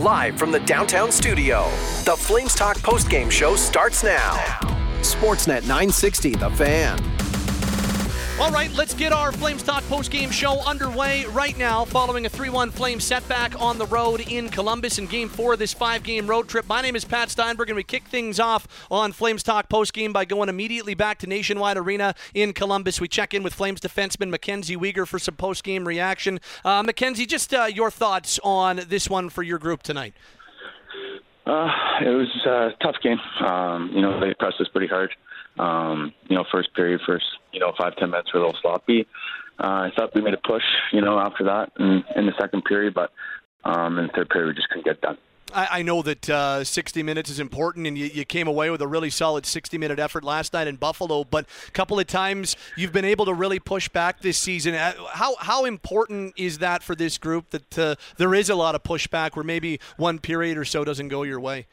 Live from the downtown studio, the Flames Talk postgame show starts now. Sportsnet 960, The Fan. All right, let's get our Flames Talk postgame show underway right now following a 3 1 Flame setback on the road in Columbus in game four of this five game road trip. My name is Pat Steinberg, and we kick things off on Flames Talk postgame by going immediately back to Nationwide Arena in Columbus. We check in with Flames defenseman Mackenzie Weegar for some postgame reaction. Uh, Mackenzie, just uh, your thoughts on this one for your group tonight. Uh, it was a tough game. Um, you know, they pressed us pretty hard. Um, you know, first period, first you know five ten minutes were a little sloppy. Uh, I thought we made a push, you know, after that in, in the second period, but um, in the third period we just couldn't get done. I, know that uh, 60 minutes is important, and you, you, came away with a really solid 60 minute effort last night in Buffalo. But a couple of times you've been able to really push back this season. Uh, how how important is that for this group that uh, there is a lot of pushback where maybe one period or so doesn't go your way?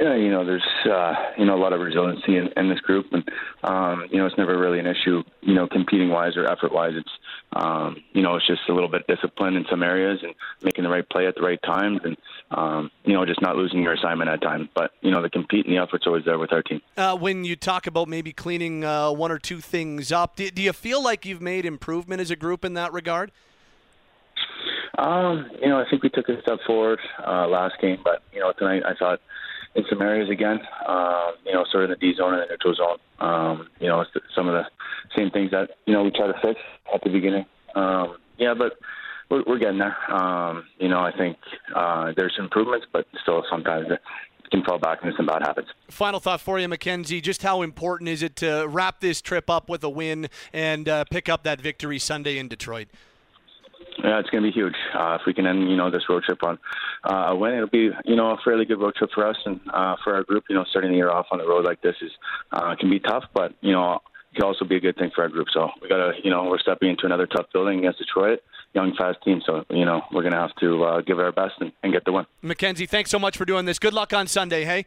Yeah, you know, there's uh, you know a lot of resiliency in, in this group, and um, you know it's never really an issue. You know, competing wise or effort wise, it's um, you know it's just a little bit discipline in some areas and making the right play at the right times, and um, you know just not losing your assignment at times. But you know the compete and the effort's always there with our team. Uh, when you talk about maybe cleaning uh, one or two things up, do, do you feel like you've made improvement as a group in that regard? Um, you know, I think we took a step forward uh, last game, but you know tonight I thought in some areas again. Um, you know, sort of the D zone and the neutral zone. Um, you know, some of the same things that you know we try to fix at the beginning. Um, yeah, but we're, we're getting there. Um, you know, I think uh, there's improvements, but still sometimes can fall back into some bad habits. Final thought for you, MacKenzie. Just how important is it to wrap this trip up with a win and uh, pick up that victory Sunday in Detroit? Yeah, it's going to be huge. Uh, if we can end, you know, this road trip on uh, a win, it'll be, you know, a fairly good road trip for us and uh, for our group. You know, starting the year off on the road like this is uh, can be tough, but you know, it can also be a good thing for our group. So we got to, you know, we're stepping into another tough building against Detroit, young, fast team. So you know, we're going to have to uh, give it our best and, and get the win. Mackenzie, thanks so much for doing this. Good luck on Sunday. Hey.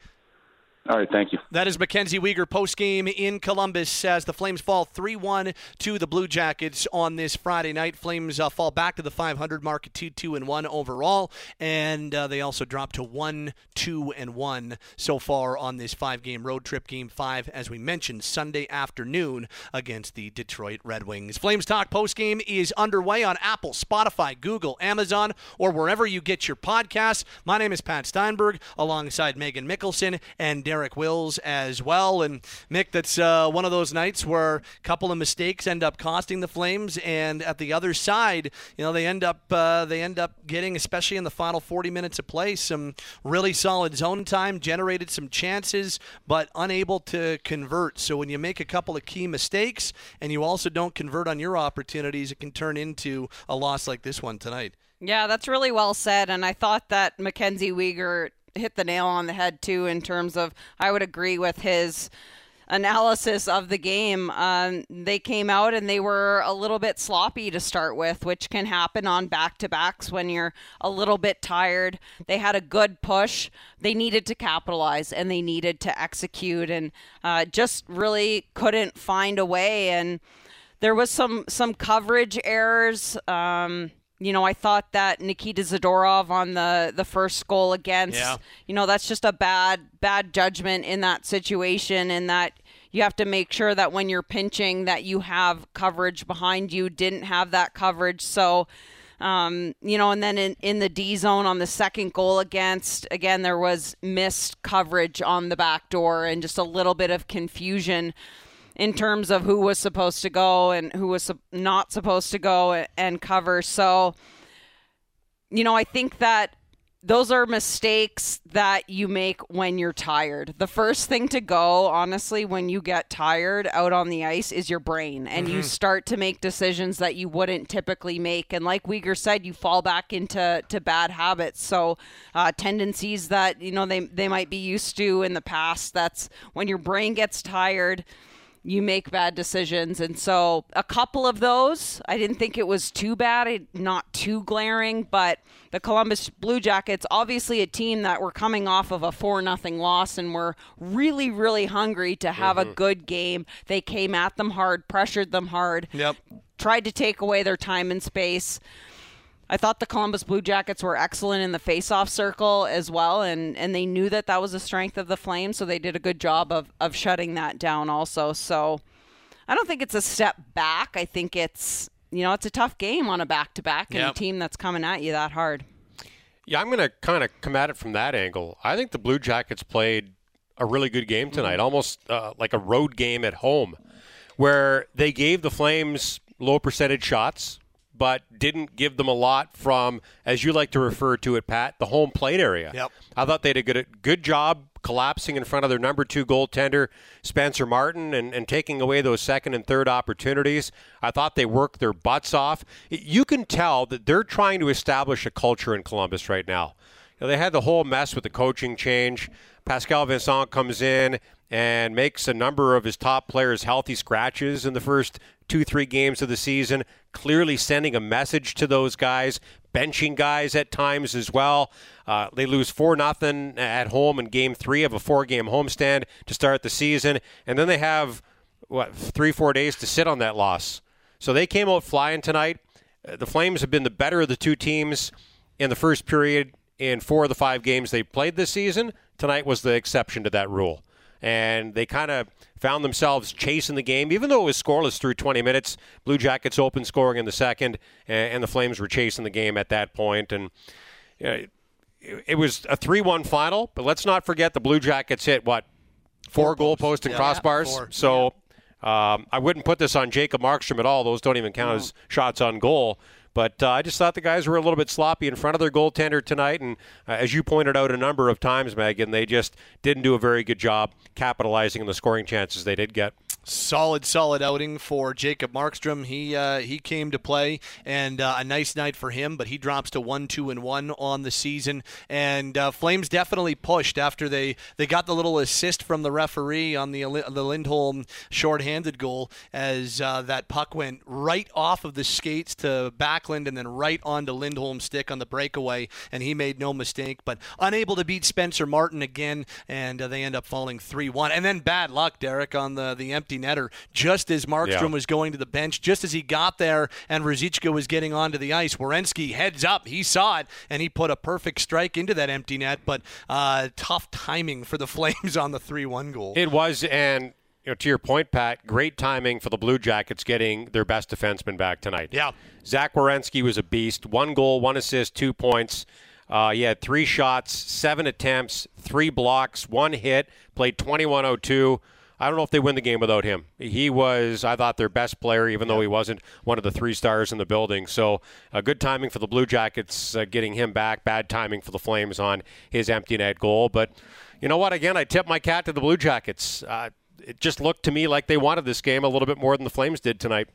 All right, thank you. That is Mackenzie Weegar post game in Columbus as the Flames fall 3 1 to the Blue Jackets on this Friday night. Flames uh, fall back to the 500 mark at 2 2 and 1 overall, and uh, they also drop to 1 2 and 1 so far on this five game road trip. Game 5, as we mentioned, Sunday afternoon against the Detroit Red Wings. Flames Talk post game is underway on Apple, Spotify, Google, Amazon, or wherever you get your podcasts. My name is Pat Steinberg alongside Megan Mickelson and Derek Wills as well. And Mick, that's uh, one of those nights where a couple of mistakes end up costing the Flames, and at the other side, you know, they end up uh, they end up getting, especially in the final 40 minutes of play, some really solid zone time, generated some chances, but unable to convert. So when you make a couple of key mistakes and you also don't convert on your opportunities, it can turn into a loss like this one tonight. Yeah, that's really well said. And I thought that Mackenzie Weegar hit the nail on the head too in terms of I would agree with his analysis of the game. Um, they came out and they were a little bit sloppy to start with, which can happen on back to backs when you're a little bit tired. They had a good push. They needed to capitalize and they needed to execute and uh, just really couldn't find a way. And there was some some coverage errors. Um, you know, I thought that Nikita Zadorov on the the first goal against, yeah. you know, that's just a bad bad judgment in that situation and that you have to make sure that when you're pinching that you have coverage behind you didn't have that coverage so um, you know and then in, in the d zone on the second goal against again there was missed coverage on the back door and just a little bit of confusion in terms of who was supposed to go and who was not supposed to go and cover. So, you know, I think that those are mistakes that you make when you're tired. The first thing to go, honestly, when you get tired out on the ice is your brain and mm-hmm. you start to make decisions that you wouldn't typically make. And like Weegar said, you fall back into to bad habits. So uh, tendencies that, you know, they, they might be used to in the past. That's when your brain gets tired you make bad decisions. And so a couple of those, I didn't think it was too bad, not too glaring, but the Columbus Blue Jackets, obviously a team that were coming off of a 4 nothing loss and were really, really hungry to have mm-hmm. a good game. They came at them hard, pressured them hard, yep. tried to take away their time and space. I thought the Columbus Blue Jackets were excellent in the face-off circle as well, and, and they knew that that was a strength of the Flames, so they did a good job of, of shutting that down also. So I don't think it's a step back. I think it's you know it's a tough game on a back-to-back and Yep. a team that's coming at you that hard. Yeah, I'm going to kind of come at it from that angle. I think the Blue Jackets played a really good game tonight, almost uh, like a road game at home, where they gave the Flames low percentage shots, but didn't give them a lot from, as you like to refer to it, Pat, the home plate area. Yep. I thought they did a good, good job collapsing in front of their number two goaltender, Spencer Martin, and, and taking away those second and third opportunities. I thought they worked their butts off. You can tell that they're trying to establish a culture in Columbus right now. You know, they had the whole mess with the coaching change. Pascal Vincent comes in and makes a number of his top players healthy scratches in the first two, three games of the season, clearly sending a message to those guys, benching guys at times as well. Uh, they lose 4 nothing at home in game three of a four game homestand to start the season. And then they have, what, three, four days to sit on that loss. So they came out flying tonight. Uh, The Flames have been the better of the two teams in the first period in four of the five games they played this season. Tonight was the exception to that rule. And they kind of found themselves chasing the game, even though it was scoreless through 20 minutes. Blue Jackets open scoring in the second, and the Flames were chasing the game at that point. And you know, it, it was a 3 1 final, but let's not forget the Blue Jackets hit, what, four, goal posts and Yeah. crossbars? Four. So um, I wouldn't put this on Jacob Markstrom at all. Those don't even count as shots on goal. But uh, I just thought the guys were a little bit sloppy in front of their goaltender tonight. And uh, as you pointed out a number of times, Megan, they just didn't do a very good job capitalizing on the scoring chances they did get. Solid, solid outing for Jacob Markstrom. He uh, he came to play, and uh, a nice night for him. But he drops to one, two, and one on the season. And uh, Flames definitely pushed after they, they got the little assist from the referee on the the Lindholm shorthanded goal as uh, that puck went right off of the skates to Backlund and then right onto Lindholm's stick on the breakaway, and he made no mistake. But unable to beat Spencer Martin again, and uh, they end up falling three one. And then bad luck, Derek, on the the empty netter. Just as Markstrom Yeah. was going to the bench, just as he got there, and Ruzicka was getting onto the ice, Werenski heads up. He saw it, and he put a perfect strike into that empty net. But uh, tough timing for the Flames on the three one goal. It was, and you know, to your point, Pat, great timing for the Blue Jackets getting their best defenseman back tonight. Yeah. Zach Werenski was a beast. One goal, one assist, two points. Uh, he had three shots, seven attempts, three blocks, one hit, played 21-02. I don't know if they win the game without him. He was, I thought, their best player, even though he wasn't one of the three stars in the building. So, uh, good timing for the Blue Jackets uh, getting him back. Bad timing for the Flames on his empty net goal. But you know what? Again, I tip my cat to the Blue Jackets. Uh, it just looked to me like they wanted this game a little bit more than the Flames did tonight.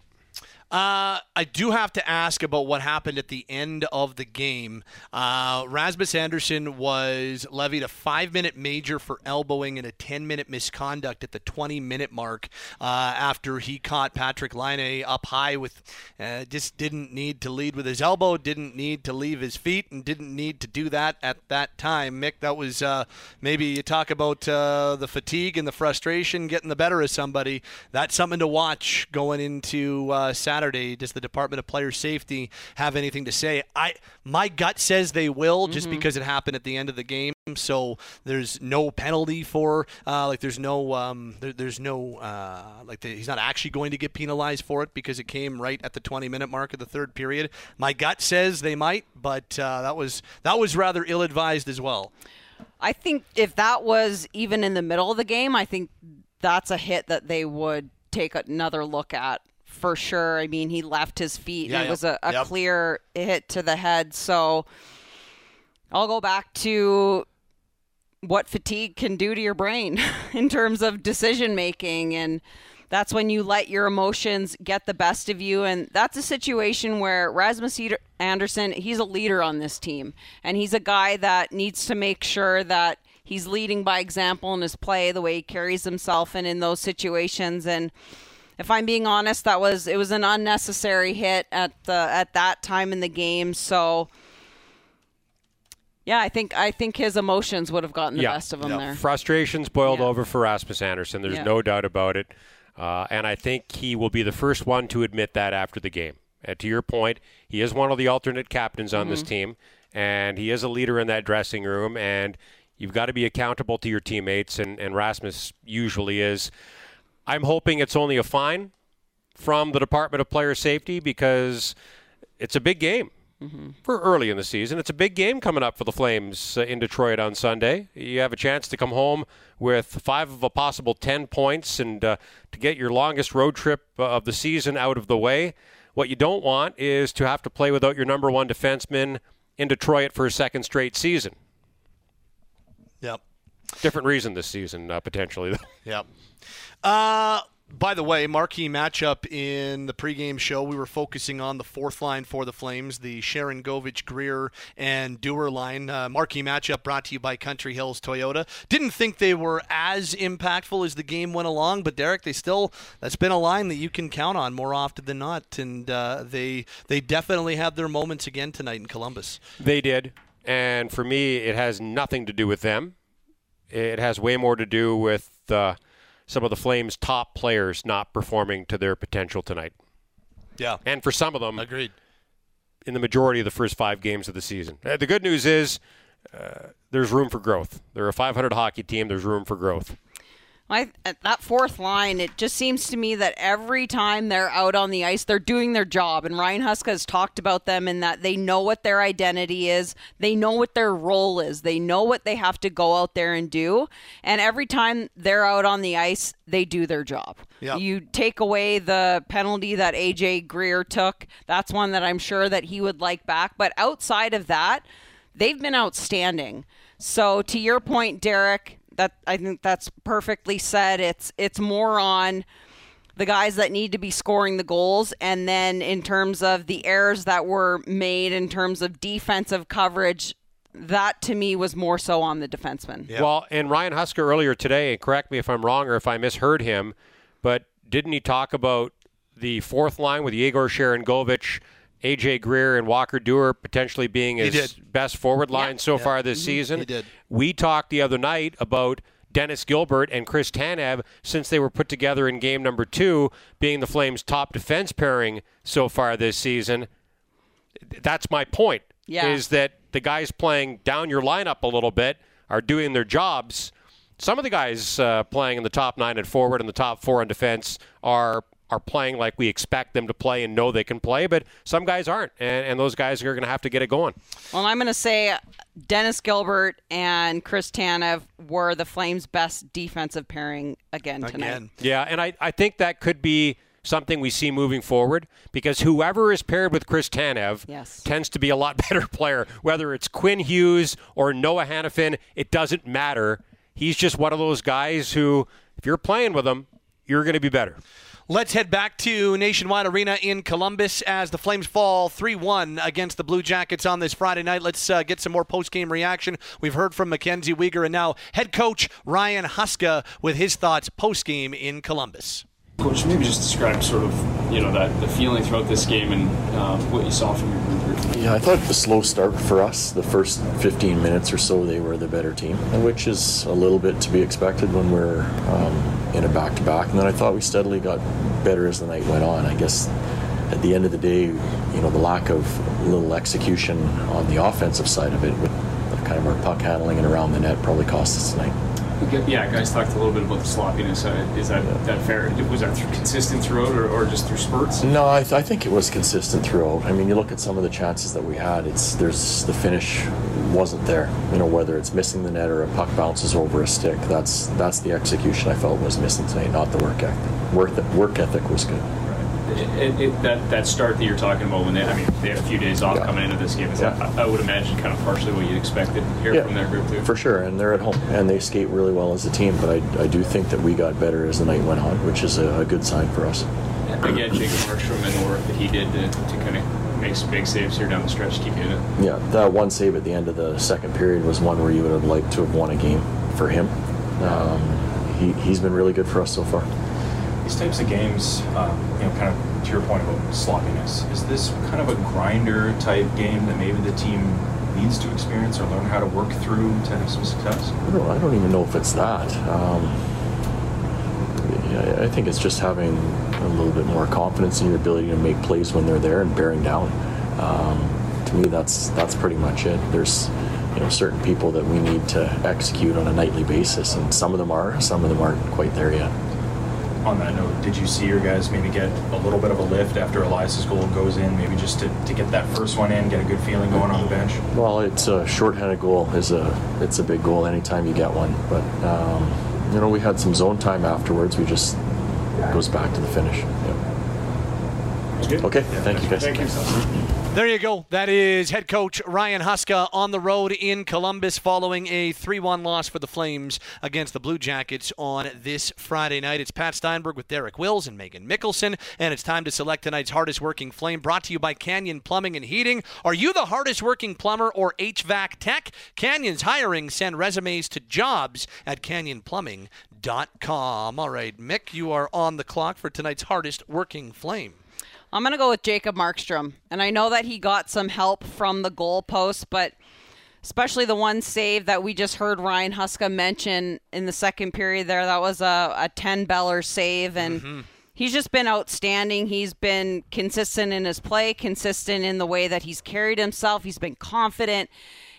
Uh, I do have to ask about what happened at the end of the game. Uh, Rasmus Andersson was levied a five minute major for elbowing and a 10 minute misconduct at the 20 minute mark uh, after he caught Patrick Laine up high with uh, just didn't need to lead with his elbow, didn't need to leave his feet, and didn't need to do that at that time. Mick, that was uh, maybe you talk about uh, the fatigue and the frustration getting the better of somebody. That's something to watch going into uh, Saturday. Does the Department of Player Safety have anything to say? I my gut says they will, just because it happened at the end of the game. So there's no penalty for uh, like there's no um, there, there's no uh, like the, he's not actually going to get penalized for it because it came right at the 20 minute mark of the third period. My gut says they might, but uh, that was that was rather ill advised as well. I think if that was even in the middle of the game, I think that's a hit that they would take another look at for sure. I mean, he left his feet. Yeah, and it yeah. was a, a Yep. clear hit to the head. So I'll go back to what fatigue can do to your brain in terms of decision making and that's when you let your emotions get the best of you and that's a situation where Rasmus Andersson he's a leader on this team and he's a guy that needs to make sure that he's leading by example in his play the way he carries himself and in those situations and if I'm being honest that was it was an unnecessary hit at the at that time in the game so yeah, I think I think his emotions would have gotten the best of him there. Frustrations boiled Yeah. over for Rasmus Andersson. There's Yeah. no doubt about it. Uh, and I think he will be the first one to admit that after the game. And to your point, he is one of the alternate captains on this team, and he is a leader in that dressing room. And you've got to be accountable to your teammates, and, and Rasmus usually is. I'm hoping it's only a fine from the Department of Player Safety because it's a big game for early in the season. It's a big game coming up for the Flames uh, in Detroit on Sunday. You have a chance to come home with five of a possible 10 points and uh, to get your longest road trip uh, of the season out of the way. What you don't want is to have to play without your number one defenseman in Detroit for a second straight season. Yep. Different reason this season, uh, potentially. though. Yep. Uh, by the way, marquee matchup in the pregame show, we were focusing on the fourth line for the Flames, the Sharangovich, Greer, and Duehr line. Uh, marquee matchup brought to you by Country Hills Toyota. Didn't think they were as impactful as the game went along, but Derek, they still that's been a line that you can count on more often than not, and uh, they they definitely had their moments again tonight in Columbus. They did. And for me, it has nothing to do with them. It has way more to do with uh, some of the Flames' top players not performing to their potential tonight. Yeah, And for some of them, agreed. in the majority of the first five games of the season. Uh, the good news is uh, there's room for growth. They're a 500 hockey team. There's room for growth. I, at that fourth line, it just seems to me that every time they're out on the ice, they're doing their job. And Ryan Huska has talked about them in that they know what their identity is, they know what their role is, they know what they have to go out there and do. And every time they're out on the ice, they do their job. Yep. You take away the penalty that AJ Greer took. That's one that I'm sure that he would like back. But outside of that, they've been outstanding. So to your point, Derek, that I think that's perfectly said. It's it's more on the guys that need to be scoring the goals, and then in terms of the errors that were made in terms of defensive coverage, that to me was more so on the defenseman. Yeah. Well, and Ryan Huska earlier today, and correct me if I'm wrong or if I misheard him, but didn't he talk about the fourth line with Yegor Sharangovich, AJ Greer, and Walker Duehr potentially being his best forward line so far this season? He did. We talked the other night about Dennis Gilbert and Chris Tanev since they were put together in game number two, being the Flames' top defense pairing so far this season. That's my point. Yeah. Is that the guys playing down your lineup a little bit are doing their jobs. Some of the guys uh, playing in the top nine at forward and the top four in defense are are playing like we expect them to play and know they can play, but some guys aren't, and, and those guys are going to have to get it going. Well, I'm going to say Dennis Gilbert and Chris Tanev were the Flames' best defensive pairing again tonight. Again. Yeah, and I, I think that could be something we see moving forward because whoever is paired with Chris Tanev Yes. tends to be a lot better player. Whether it's Quinn Hughes or Noah Hanifin, it doesn't matter. He's just one of those guys who, if you're playing with him, you're going to be better. Let's head back to Nationwide Arena in Columbus as the Flames fall 3 1 against the Blue Jackets on this Friday night. Let's uh, get some more post game reaction. We've heard from Mackenzie Weegar and now head coach Ryan Huska with his thoughts post game in Columbus. Coach, maybe just describe sort of you know that the feeling throughout this game and um, what you saw from your group. Yeah, I thought the slow start for us, the first 15 minutes or so, they were the better team, which is a little bit to be expected when we're um, in a back to back. And then I thought we steadily got better as the night went on. I guess at the end of the day, you know, the lack of little execution on the offensive side of it with kind of our puck handling and around the net probably cost us tonight. Yeah, guys talked a little bit about the sloppiness. Is that that fair? Was that consistent throughout, or, or just through spurts? No, I, th- I think it was consistent throughout. I mean, you look at some of the chances that we had. It's there's the finish wasn't there. You know, whether it's missing the net or a puck bounces over a stick. That's that's the execution I felt was missing tonight, not the work ethic. Work work ethic was good. It, it, that that start that you're talking about when they, I mean, they had a few days off Yeah. coming into this game. Is Yeah. that, I would imagine kind of partially what you'd expected here from their group too. for sure. And they're at home and they skate really well as a team. But I, I do think that we got better as the night went on, which is a, a good sign for us. Again, Jacob Markstrom and the work that he did to, to kind of make some big saves here down the stretch to keep you in it. Yeah, that one save at the end of the second period was one where you would have liked to have won a game for him. Um, he, he's been really good for us so far. These types of games, um, you know, kind of to your point about sloppiness, is this kind of a grinder type game that maybe the team needs to experience or learn how to work through to have some success? I don't, I don't even know if it's that. Um, I think it's just having a little bit more confidence in your ability to make plays when they're there and bearing down. Um, to me, that's that's pretty much it. There's you know certain people that we need to execute on a nightly basis, and some of them are, some of them aren't quite there yet. On that note, did you see your guys maybe get a little bit of a lift after Elias's goal goes in, maybe just to, to get that first one in, get a good feeling going on the bench? Well, it's a short-handed goal is a it's a big goal anytime you get one, but um, you know we had some zone time afterwards. We just goes back to the finish. Yeah. Okay, thank you guys. Thank you. There you go. That is head coach Ryan Huska on the road in Columbus following a 3 1 loss for the Flames against the Blue Jackets on this Friday night. It's Pat Steinberg with Derek Wills and Megan Mickelson, and it's time to select tonight's hardest working flame brought to you by Canyon Plumbing and Heating. Are you the hardest working plumber or HVAC tech? Canyon's hiring. Send resumes to jobs at canyonplumbing.com. All right, Mick, you are on the clock for tonight's hardest working flame. I'm going to go with Jacob Markstrom. And I know that he got some help from the goalpost, but especially the one save that we just heard Ryan Huska mention in the second period there, that was a, a 10 Beller save. And mm-hmm. he's just been outstanding. He's been consistent in his play, consistent in the way that he's carried himself. He's been confident.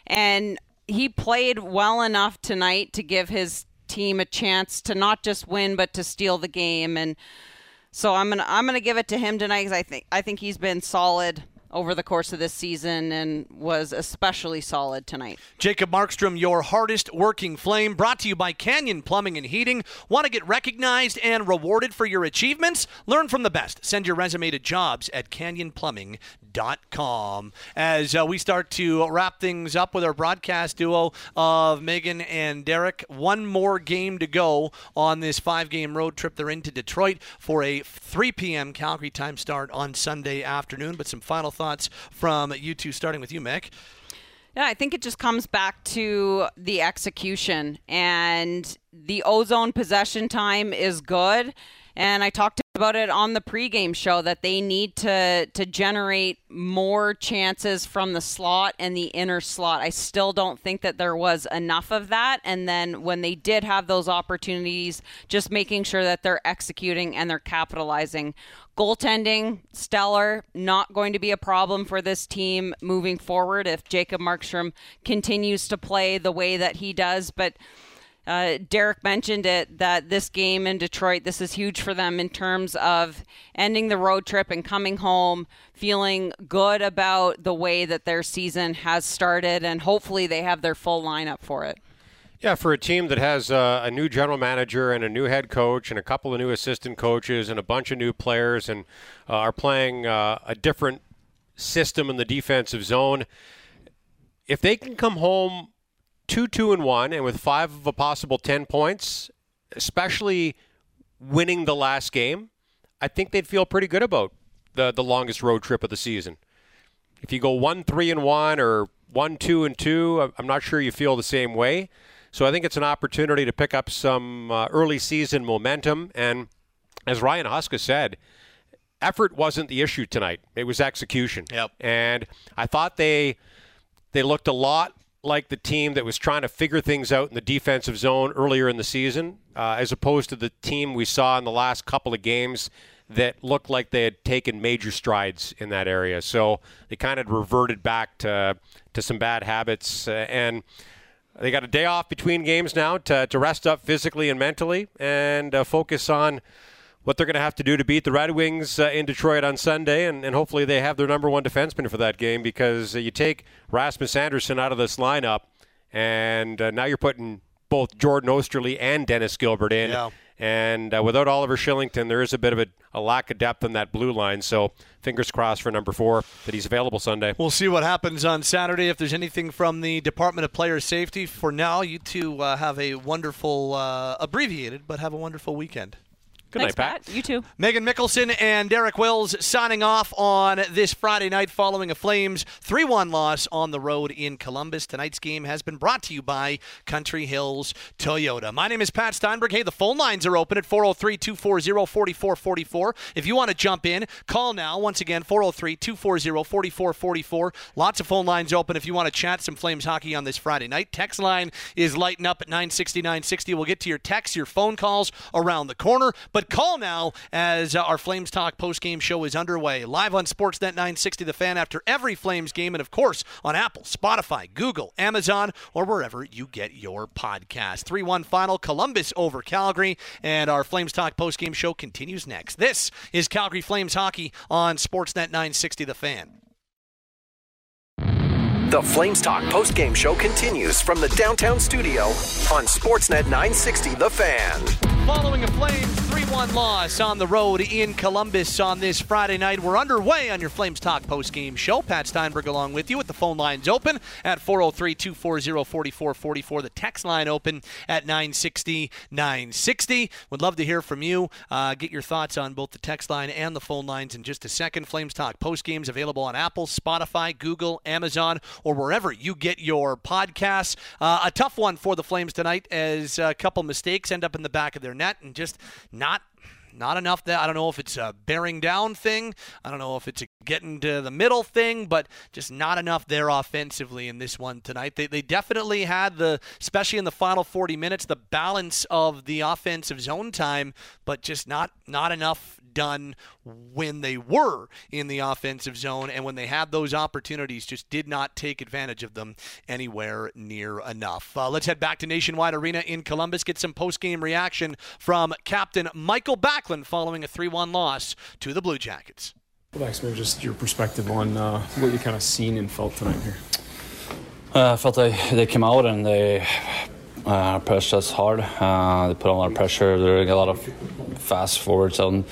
And he played well enough tonight to give his team a chance to not just win, but to steal the game. And so I'm gonna I'm gonna give it to him tonight because I think I think he's been solid over the course of this season and was especially solid tonight. Jacob Markstrom, your hardest working flame, brought to you by Canyon Plumbing and Heating. Want to get recognized and rewarded for your achievements? Learn from the best. Send your resume to jobs at canyonplumbing.com. As uh, we start to wrap things up with our broadcast duo of Megan and Derek, one more game to go on this five game road trip. They're into Detroit for a 3 p.m. Calgary time start on Sunday afternoon, but some final thoughts from you two, starting with you, Mick. Yeah, I think it just comes back to the execution and the ozone possession time is good. And I talked about it on the pregame show that they need to to generate more chances from the slot and the inner slot. I still don't think that there was enough of that. And then when they did have those opportunities, just making sure that they're executing and they're capitalizing. Goaltending, stellar, not going to be a problem for this team moving forward if Jacob Markstrom continues to play the way that he does. But uh, Derek mentioned it that this game in Detroit, this is huge for them in terms of ending the road trip and coming home, feeling good about the way that their season has started, and hopefully they have their full lineup for it. Yeah, for a team that has uh, a new general manager and a new head coach and a couple of new assistant coaches and a bunch of new players and uh, are playing uh, a different system in the defensive zone, if they can come home two, two, and one, and with five of a possible 10 points, especially winning the last game, I think they'd feel pretty good about the, the longest road trip of the season. If you go one, three, and one, or one, two, and two, I'm not sure you feel the same way. So I think it's an opportunity to pick up some uh, early season momentum. And as Ryan Huska said, effort wasn't the issue tonight. It was execution. Yep. And I thought they they looked a lot like the team that was trying to figure things out in the defensive zone earlier in the season, uh, as opposed to the team we saw in the last couple of games that looked like they had taken major strides in that area. So they kind of reverted back to to some bad habits, uh, and they got a day off between games now to, to rest up physically and mentally and uh, focus on what they're going to have to do to beat the Red Wings uh, in Detroit on Sunday, and, and, hopefully they have their number one defenseman for that game because uh, you take Rasmus Andersson out of this lineup, and uh, now you're putting both Jordan Oesterle and Dennis Gilbert in. Yeah. And uh, without Oliver Kylington, there is a bit of a, a, lack of depth in that blue line. So fingers crossed for number four that he's available Sunday. We'll see what happens on Saturday. If there's anything from the Department of Player Safety, for now, you two uh, have a wonderful, uh, abbreviated, but have a wonderful weekend. Good Thanks, night, Pat. Pat. You too. Megan Mickelson and Derek Wills signing off on this Friday night following a Flames 3 1 loss on the road in Columbus. Tonight's game has been brought to you by Country Hills Toyota. My name is Pat Steinberg. Hey, the phone lines are open at 403 240 4444. If you want to jump in, call now. Once again, 403 240 4444. Lots of phone lines open if you want to chat some Flames hockey on this Friday night. Text line is lighting up at 960 960. We'll get to your texts, your phone calls around the corner. But call now as uh, our Flames Talk post-game show is underway. Live on Sportsnet 960 The Fan after every Flames game, and of course on Apple, Spotify, Google, Amazon, or wherever you get your podcast. 3 1 final, Columbus over Calgary, and our Flames Talk post-game show continues next. This is Calgary Flames Hockey on Sportsnet 960 The Fan. The Flames Talk post-game show continues from the downtown studio on Sportsnet 960 The Fan. Following a Flames 3 1 loss on the road in Columbus on this Friday night, we're underway on your Flames Talk post-game show. Pat Steinberg along with you with the phone lines open at 403 240 4444. The text line open at 960 960. Would love to hear from you. Uh, get your thoughts on both the text line and the phone lines in just a second. Flames Talk post-games available on Apple, Spotify, Google, Amazon, or wherever you get your podcasts. Uh, a tough one for the Flames tonight as a couple mistakes end up in the back of their net and just not not enough that I don't know if it's a bearing down thing. I don't know if it's a getting to the middle thing, but just not enough there offensively in this one tonight. They, they definitely had the, especially in the final 40 minutes, the balance of the offensive zone time, but just not not enough done when they were in the offensive zone and when they had those opportunities, just did not take advantage of them anywhere near enough. Uh, let's head back to Nationwide Arena in Columbus, get some post game reaction from Captain Mikael Backlund following a 3 1 loss to the Blue Jackets. Max, maybe just your perspective on uh, what you kind of seen and felt tonight here. Uh, I felt they, they came out and they uh, pressed us hard. Uh, they put a lot of pressure. There were a lot of fast forwards on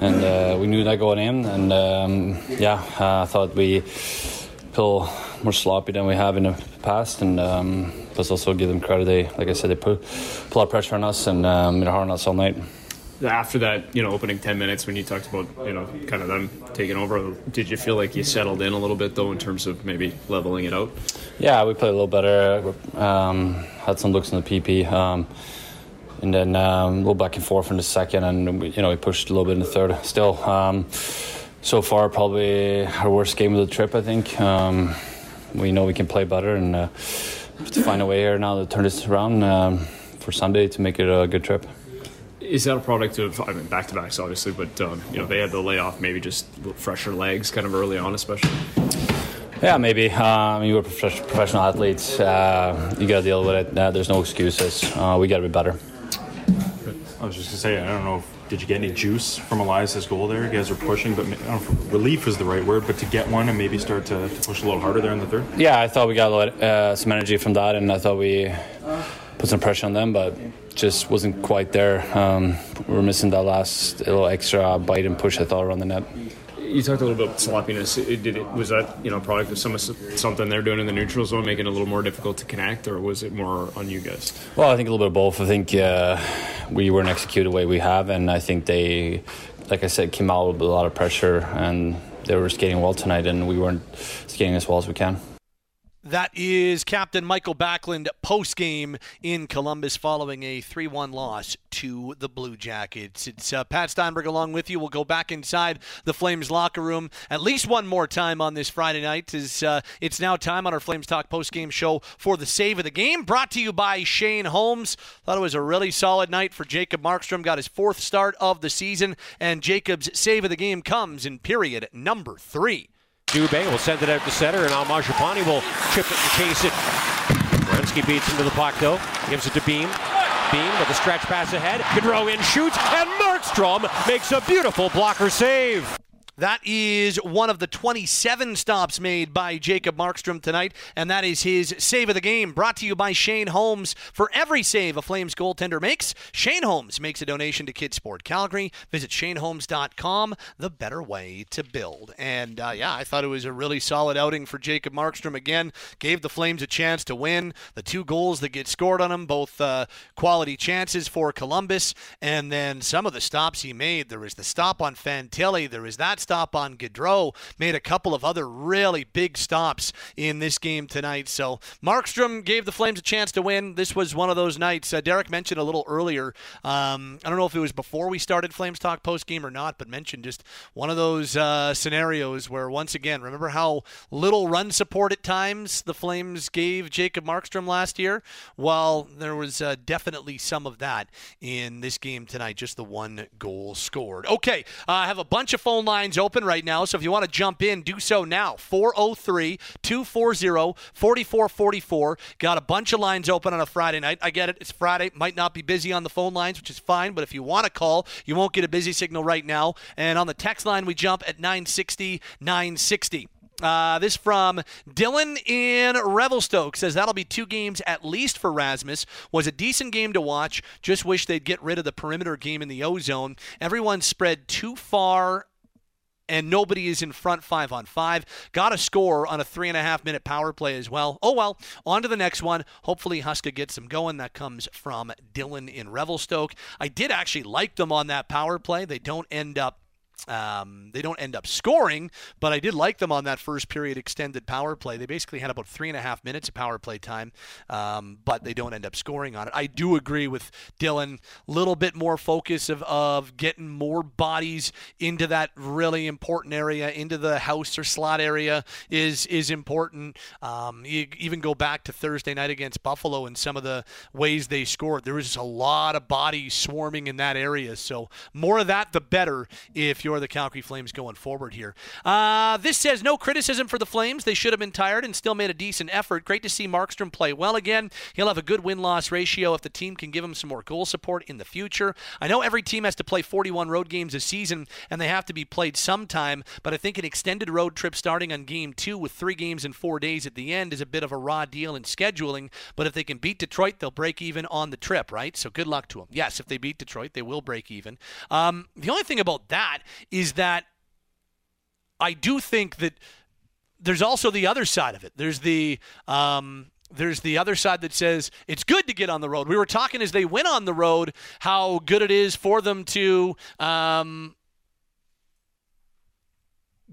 and uh, we knew that going in. And um, yeah, uh, I thought we feel more sloppy than we have in the past, and um, plus also give them credit. They, like I said, they put, put a lot of pressure on us and um, hard on us all night. After that, you know, opening ten minutes when you talked about, you know, kind of them taking over, did you feel like you settled in a little bit though in terms of maybe leveling it out? Yeah, we played a little better. Um, had some looks in the PP. And then um, a little back and forth in the second, and we, you know we pushed a little bit in the third. Still, um, so far probably our worst game of the trip. I think um, we know we can play better, and uh, to find a way here now to turn this around um, for Sunday to make it a good trip. Is that a product of I mean back to backs obviously, but um, you know they had the layoff, maybe just fresher legs, kind of early on, especially. Yeah, maybe. Um, you were professional athletes. Uh, you got to deal with it. Uh, there's no excuses. Uh, we got to be better. I was just gonna say, I don't know, if, did you get any juice from Elias's goal there? You guys are pushing, but relief is the right word, but to get one and maybe start to, to push a little harder there in the third. Yeah, I thought we got a lot, uh, some energy from that, and I thought we put some pressure on them, but just wasn't quite there. Um, we were missing that last little extra bite and push I thought around the net you talked a little bit about sloppiness. It, did it was that you know product of some something they're doing in the neutral zone, making it a little more difficult to connect, or was it more on you guys? Well, I think a little bit of both. I think uh, we weren't executed the way we have, and I think they, like I said, came out with a lot of pressure, and they were skating well tonight, and we weren't skating as well as we can. That is Captain Mikael Backlund post game in Columbus following a 3 1 loss to the Blue Jackets. It's uh, Pat Steinberg along with you. We'll go back inside the Flames locker room at least one more time on this Friday night. As, uh, it's now time on our Flames Talk post game show for the save of the game, brought to you by Shane Holmes. Thought it was a really solid night for Jacob Markstrom. Got his fourth start of the season, and Jacob's save of the game comes in period number three. Dubé will send it out to center, and Al Mangiapane will chip it and chase it. Werenski beats into the puck, though. Gives it to Bean. Bean with a stretch pass ahead. Gaudreau in, shoots, and Markstrom makes a beautiful blocker save. That is one of the 27 stops made by Jacob Markstrom tonight, and that is his save of the game. Brought to you by Shane Holmes. For every save a Flames goaltender makes, Shane Holmes makes a donation to Kidsport Calgary. Visit ShaneHolmes.com, the better way to build. And uh, yeah, I thought it was a really solid outing for Jacob Markstrom again. Gave the Flames a chance to win. The two goals that get scored on him, both uh, quality chances for Columbus, and then some of the stops he made. There was the stop on Fantilli. There was that stop on Gaudreau, made a couple of other really big stops in this game tonight. So Markstrom gave the Flames a chance to win. This was one of those nights. Uh, Derek mentioned a little earlier. Um, I don't know if it was before we started Flames Talk post game or not, but mentioned just one of those uh, scenarios where, once again, remember how little run support at times the Flames gave Jacob Markstrom last year? Well, there was uh, definitely some of that in this game tonight, just the one goal scored. Okay, uh, I have a bunch of phone lines open right now, so if you want to jump in, do so now. 403 240 4444. Got a bunch of lines open on a Friday night. I get it. It's Friday. Might not be busy on the phone lines, which is fine, but if you want to call, you won't get a busy signal right now. And on the text line, we jump at 960 960. Uh, this from Dylan in Revelstoke says that'll be two games at least for Rasmus. Was a decent game to watch. Just wish they'd get rid of the perimeter game in the ozone. Everyone spread too far and nobody is in front five on five. Got a score on a three and a half minute power play as well. Oh well, on to the next one. Hopefully Huska gets them going. That comes from Dylan in Revelstoke. I did actually like them on that power play. They don't end up um, they don't end up scoring, but I did like them on that first period extended power play. They basically had about three and a half minutes of power play time, um, but they don't end up scoring on it. I do agree with Dylan. A little bit more focus of, of getting more bodies into that really important area, into the house or slot area is is important. Um, you even go back to Thursday night against Buffalo and some of the ways they scored. There was a lot of bodies swarming in that area, so more of that the better if you're you're the Calgary Flames going forward here. Uh, this says no criticism for the Flames. They should have been tired and still made a decent effort. Great to see Markstrom play well again. He'll have a good win loss ratio if the team can give him some more goal support in the future. I know every team has to play 41 road games a season and they have to be played sometime, but I think an extended road trip starting on game two with three games in four days at the end is a bit of a raw deal in scheduling. But if they can beat Detroit, they'll break even on the trip, right? So good luck to them. Yes, if they beat Detroit, they will break even. Um, the only thing about that is that I do think that there's also the other side of it. There's the um, there's the other side that says it's good to get on the road. We were talking as they went on the road how good it is for them to um,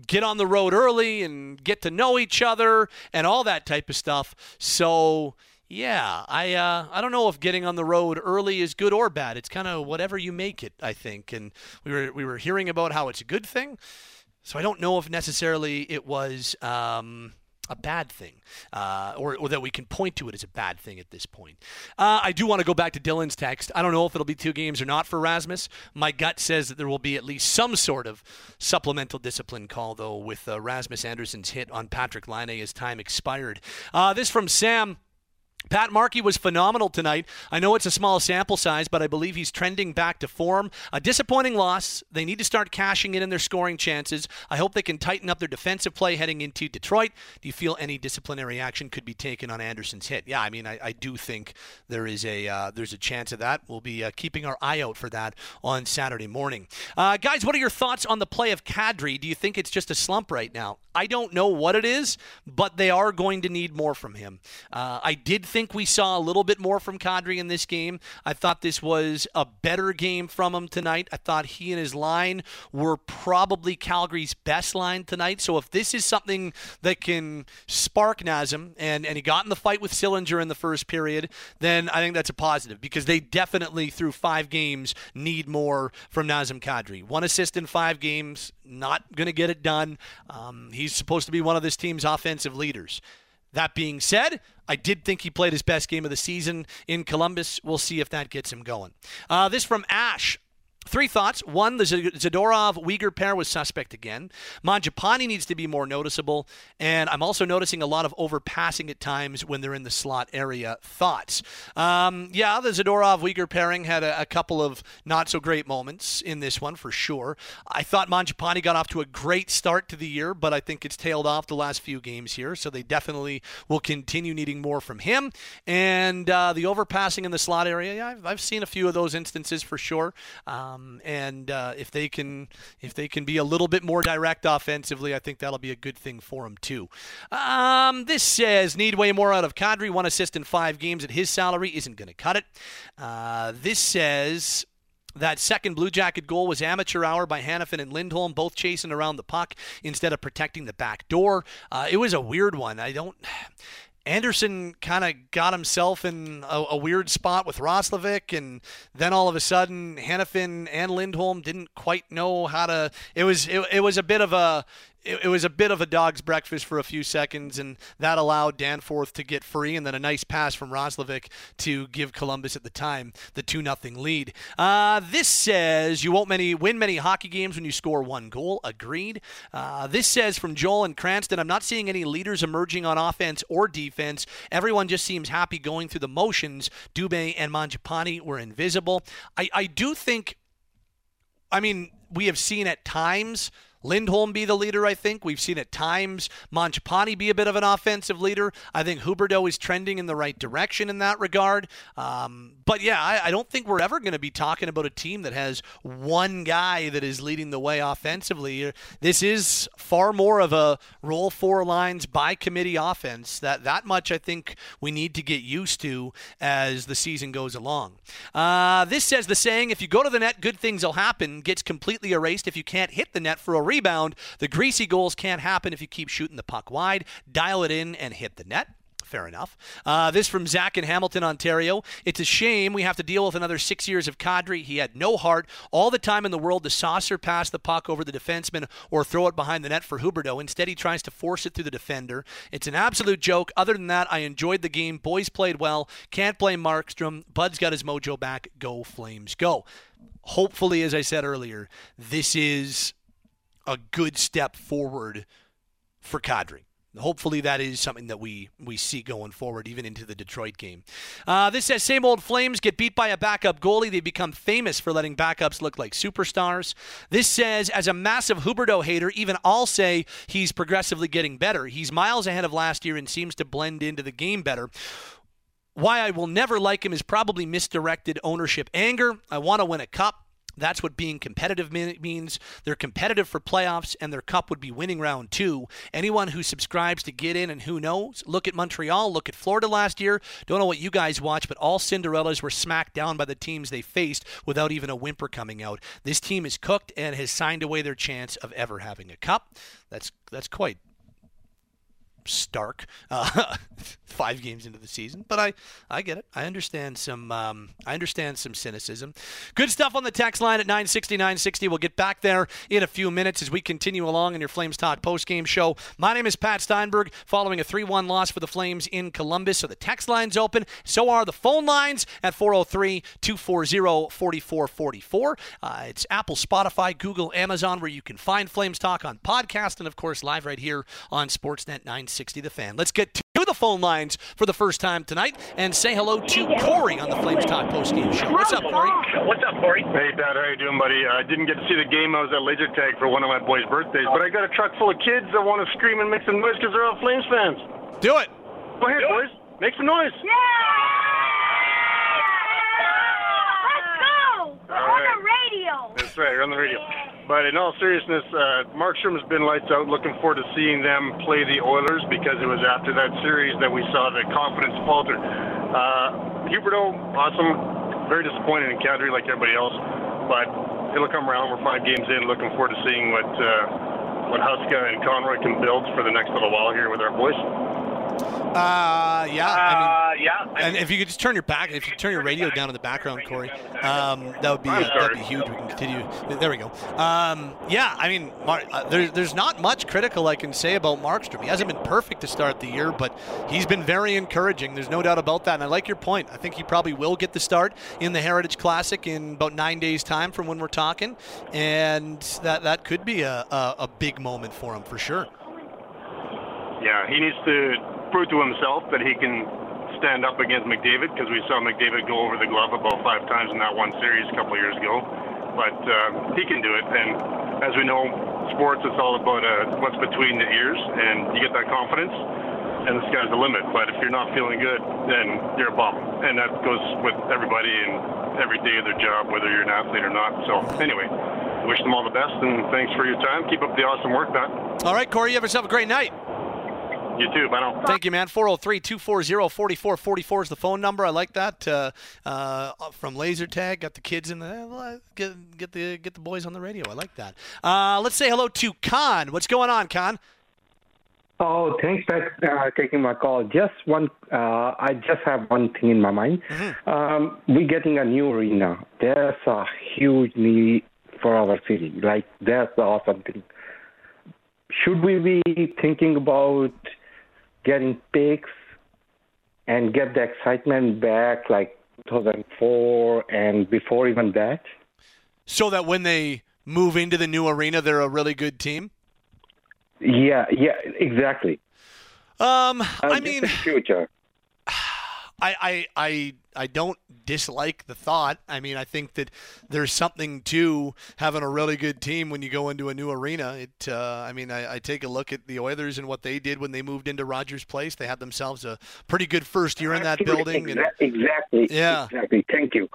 get on the road early and get to know each other and all that type of stuff. So yeah, I uh, I don't know if getting on the road early is good or bad. It's kind of whatever you make it, I think. And we were we were hearing about how it's a good thing, so I don't know if necessarily it was. Um, a bad thing, uh, or, or, that we can point to it as a bad thing at this point. Uh, I do want to go back to Dylan's text. I don't know if it'll be two games or not for Rasmus. My gut says that there will be at least some sort of supplemental discipline call, though, with uh, Rasmus Andersson's hit on Patrick Laine as time expired. Uh, this from Sam. Pat Markey was phenomenal tonight. I know it's a small sample size, but I believe he's trending back to form. A disappointing loss. They need to start cashing in in their scoring chances. I hope they can tighten up their defensive play heading into Detroit. Do you feel any disciplinary action could be taken on Andersson's hit? Yeah, I mean, I, I do think there is a uh, there's a chance of that. We'll be uh, keeping our eye out for that on Saturday morning. Uh, guys, what are your thoughts on the play of Kadri? Do you think it's just a slump right now? I don't know what it is, but they are going to need more from him. Uh, I did think we saw a little bit more from Kadri in this game. I thought this was a better game from him tonight. I thought he and his line were probably Calgary's best line tonight. So if this is something that can spark Nazem, and, and he got in the fight with Sillinger in the first period, then I think that's a positive because they definitely, through five games, need more from Nazem Kadri. One assist in five games, not going to get it done. Um, he's supposed to be one of this team's offensive leaders. That being said, I did think he played his best game of the season in Columbus. We'll see if that gets him going. Uh, this from Ash. Three thoughts. One, the Zadorov Weegar pair was suspect again. Mangiapane needs to be more noticeable. And I'm also noticing a lot of overpassing at times when they're in the slot area. Thoughts? Um, yeah, the Zadorov Weegar pairing had a, a, couple of not so great moments in this one for sure. I thought Mangiapane got off to a great start to the year, but I think it's tailed off the last few games here. So they definitely will continue needing more from him. And uh, the overpassing in the slot area, yeah, I've, I've, seen a few of those instances for sure. Um, um, and uh, if they can if they can be a little bit more direct offensively, I think that'll be a good thing for them too. Um, this says need way more out of Kadri. One assist in five games at his salary isn't going to cut it. Uh, this says That second Blue Jacket goal was amateur hour by Hanifin and Lindholm, both chasing around the puck instead of protecting the back door. Uh, it was a weird one. I don't. Andersson kind of got himself in a, a, weird spot with Roslovic, and then all of a sudden, Hanifin and Lindholm didn't quite know how to. It was it, it was a bit of a it, it, was a bit of a dog's breakfast for a few seconds, and that allowed Danforth to get free, and then a nice pass from Roslovic to give Columbus at the time the two nothing lead. Uh, this says you won't many win many hockey games when you score one goal. Agreed. Uh, this says from Joel and Cranston, I'm not seeing any leaders emerging on offense or defense. Everyone just seems happy going through the motions. Dubé and Mangiapane were invisible. I, I do think. I mean, we have seen at times Lindholm be the leader, I think. We've seen at times Mangiapane be a bit of an offensive leader. I think Huberdeau is trending in the right direction in that regard. Um, but yeah, I, I, don't think we're ever going to be talking about a team that has one guy that is leading the way offensively. This is far more of a roll four lines by committee offense. That that much I think we need to get used to as the season goes along. Uh, this says the saying, "If you go to the net, good things will happen." Gets completely erased if you can't hit the net for a rebound. The greasy goals can't happen if you keep shooting the puck wide. Dial it in and hit the net. Fair enough. Uh, this from Zach in Hamilton, Ontario. It's a shame we have to deal with another six years of Kadri. He had no heart, all the time in the world to saucer pass the puck over the defenseman or throw it behind the net for Huberdeau. Instead, he tries to force it through the defender. It's an absolute joke. Other than that, I enjoyed the game. Boys played well. Can't blame Markstrom. Bud's got his mojo back. Go Flames, go. Hopefully, as I said earlier, this is a good step forward for Kadri. Hopefully, that is something that we, we see going forward, even into the Detroit game. Uh, this says same old Flames get beat by a backup goalie. They become famous for letting backups look like superstars. This says, as a massive Huberdeau hater, even I'll say he's progressively getting better. He's miles ahead of last year and seems to blend into the game better. Why I will never like him is probably misdirected ownership anger. I want to win a cup. That's what being competitive means. They're competitive for playoffs, and their cup would be winning round two. Anyone who subscribes to get in, and who knows, look at Montreal, look at Florida last year. Don't know what you guys watch, but all Cinderellas were smacked down by the teams they faced without even a whimper coming out. This team is cooked and has signed away their chance of ever having a cup. That's that's quite stark uh, five games into the season. But I, I get it. I understand some um, I understand some cynicism. Good stuff on the text line at 960 960. We'll get back there in a few minutes as we continue along in your Flames Talk post-game show. My name is Pat Steinberg. Following a 3-1 loss for the Flames in Columbus, so the text line's open. So are the phone lines at 403-240-4444. Uh, it's Apple, Spotify, Google, Amazon, where you can find Flames Talk on podcast, and of course live right here on Sportsnet 960. 60 The Fan. Let's get to the phone lines for the first time tonight and say hello to Corey on the Flames Talk postgame show. What's up, Corey? What's up, Corey? Hey, Dad. How you doing, buddy? I didn't get to see the game. I was at laser tag for one of my boys' birthdays, but I got a truck full of kids that want to scream and make some noise because they're all Flames fans. Do it. Go ahead, Do boys. It. Make some noise. Yeah! Let's go! We're on the radio. That's right. We're on the radio. But in all seriousness, uh, Markstrom has been lights out. Looking forward to seeing them play the Oilers because it was after that series that we saw the confidence falter. Uh, Huberdeau, awesome. Very disappointed in Kadri like everybody else, but it'll come around. We're five games in. Looking forward to seeing what uh, what Huska and Conroy can build for the next little while here with our boys. Uh, yeah. I mean, uh, yeah. and if you could just turn your back, if you turn your radio down in the background, Corey, um, that would be uh, that'd be huge. We can continue. There we go. Um, yeah. I mean, Mar- uh, there, there's not much critical I can say about Markstrom. He hasn't been perfect to start the year, but he's been very encouraging. There's no doubt about that. And I like your point. I think he probably will get the start in the Heritage Classic in about nine days' time from when we're talking, and that that could be a, a, a big moment for him for sure. Yeah, he needs to prove to himself that he can stand up against McDavid because we saw McDavid go over the glove about five times in that one series a couple of years ago. But uh, he can do it, and as we know, sports it's all about uh, what's between the ears, and you get that confidence, and the sky's the limit. But if you're not feeling good, then you're a bum, and that goes with everybody and every day of their job, whether you're an athlete or not. So anyway, wish them all the best, and thanks for your time. Keep up the awesome work, Pat. All right, Corey, you have yourself a great night. You too. Bye now. Thank you, man. 403 240 4444 is the phone number. I like that. Uh, uh, from Laser Tag, got the kids in the. Get, get, the, get the boys on the radio. I like that. Uh, let's say hello to Khan. What's going on, Khan? Oh, thanks for uh, taking my call. Just one, uh, I just have one thing in my mind. Mm-hmm. Um, we're getting a new arena. There's a huge need for our city. Like, that's the awesome thing. Should we be thinking about getting picks and get the excitement back like 2004 and before even that? So that when they move into the new arena, they're a really good team? Yeah, yeah, exactly. Um, I Uh, mean, future. I, I, I, I don't dislike the thought. I mean, I think that there's something to having a really good team when you go into a new arena. It, uh, I mean, I, I take a look at the Oilers and what they did when they moved into Rogers Place. They had themselves a pretty good first year in that building. And, exactly. Yeah. Exactly. Thank you.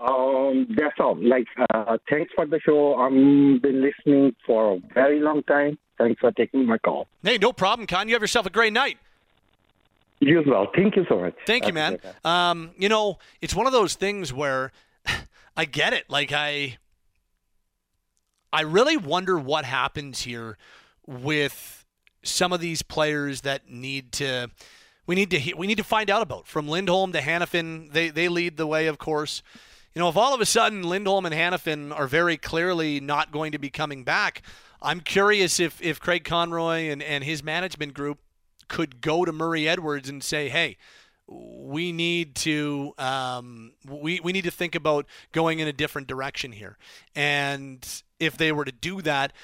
Um, that's all. Like, uh, thanks for the show. I've been listening for a very long time. Thanks for taking my call. hey, no problem, Khan. You have yourself a great night. You as well. Thank you so much. Thank you, man. Um, you know, it's one of those things where I get it. Like I I really wonder what happens here with some of these players that need to we need to we need to find out about. From Lindholm to Hanifin, they they lead the way, of course. You know, if all of a sudden Lindholm and Hanifin are very clearly not going to be coming back, I'm curious if if Craig Conroy and, and his management group could go to Murray Edwards and say, "Hey, we need to um, we we need to think about going in a different direction here." And if they were to do that,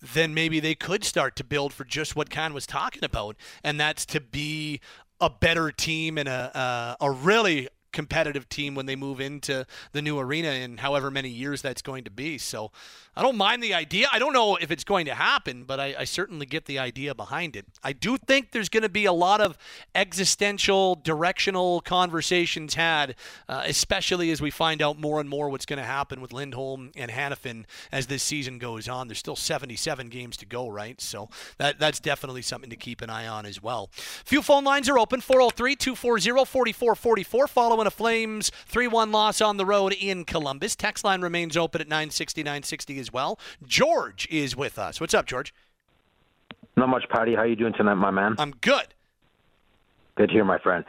then maybe they could start to build for just what Khan was talking about, and that's to be a better team and a a, a really competitive team when they move into the new arena in however many years that's going to be. So I don't mind the idea. I don't know if it's going to happen, but I, I certainly get the idea behind it. I do think there's going to be a lot of existential, directional conversations had, uh, especially as we find out more and more what's going to happen with Lindholm and Hanifin as this season goes on. There's still 77 games to go, right? So that that's definitely something to keep an eye on as well. Few phone lines are open 403 240 4444. Following a Flames 3 1 loss on the road in Columbus. Text line remains open at 960 960 as well. George is with us. What's up, George? Not much, Patty. How you doing tonight, my man? I'm good. Good to hear, my friend.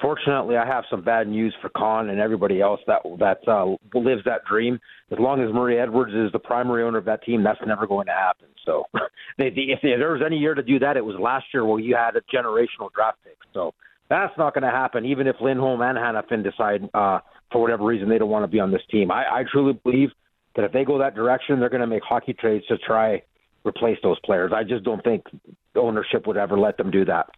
Fortunately, I have some bad news for Khan and everybody else that that uh, lives that dream. As long as Murray Edwards is the primary owner of that team, that's never going to happen. So, they, they, if there was any year to do that, it was last year where you had a generational draft pick. So that's not going to happen, even if Lindholm and Hanifin decide uh, for whatever reason they don't want to be on this team. I, I truly believe that if they go that direction, they're going to make hockey trades to try replace those players. I just don't think ownership would ever let them do that.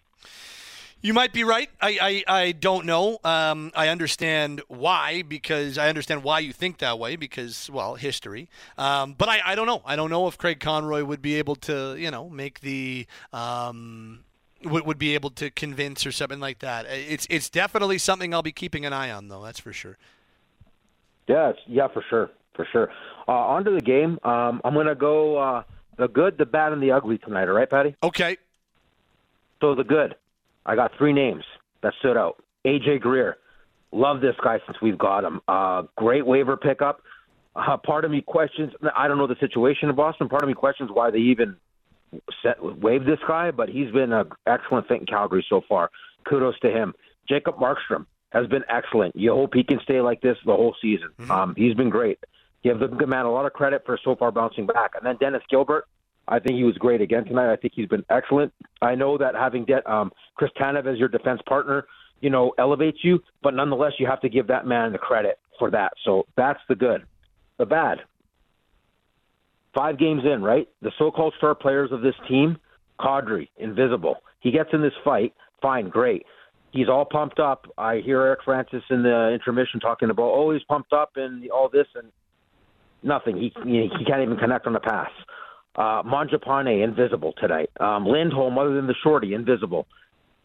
You might be right. I, I, I don't know. Um, I understand why, because I understand why you think that way, because, well, history. Um, but I, I don't know. I don't know if Craig Conroy would be able to, you know, make the. Um, would, would be able to convince or something like that. It's it's definitely something I'll be keeping an eye on, though. That's for sure. Yeah, it's, yeah, for sure, for sure. Uh, on to the game. Um, I'm going to go uh, the good, the bad, and the ugly tonight. All right, Patty? Okay. So the good, I got three names that stood out. AJ Greer, love this guy since we've got him. Uh, great waiver pickup. Uh, part of me questions. I don't know the situation in Boston. Part of me questions why they even set, waived this guy, but he's been an excellent fit in Calgary so far. Kudos to him. Jacob Markstrom has been excellent. You hope he can stay like this the whole season. Um, he's been great. Give the good man a lot of credit for so far bouncing back. And then Dennis Gilbert, I think he was great again tonight. I think he's been excellent. I know that having De- um, Chris Tanev as your defense partner, you know, elevates you, but nonetheless, you have to give that man the credit for that. So that's the good. The bad, five games in, right? The so-called star players of this team, Kadri, invisible. He gets in this fight, fine, great. He's all pumped up. I hear Eric Francis in the intermission talking about, oh, he's pumped up and all this and nothing. He he, can't even connect on the pass. Uh, Mangiapane, invisible tonight. Um, Lindholm, other than the shorty, invisible.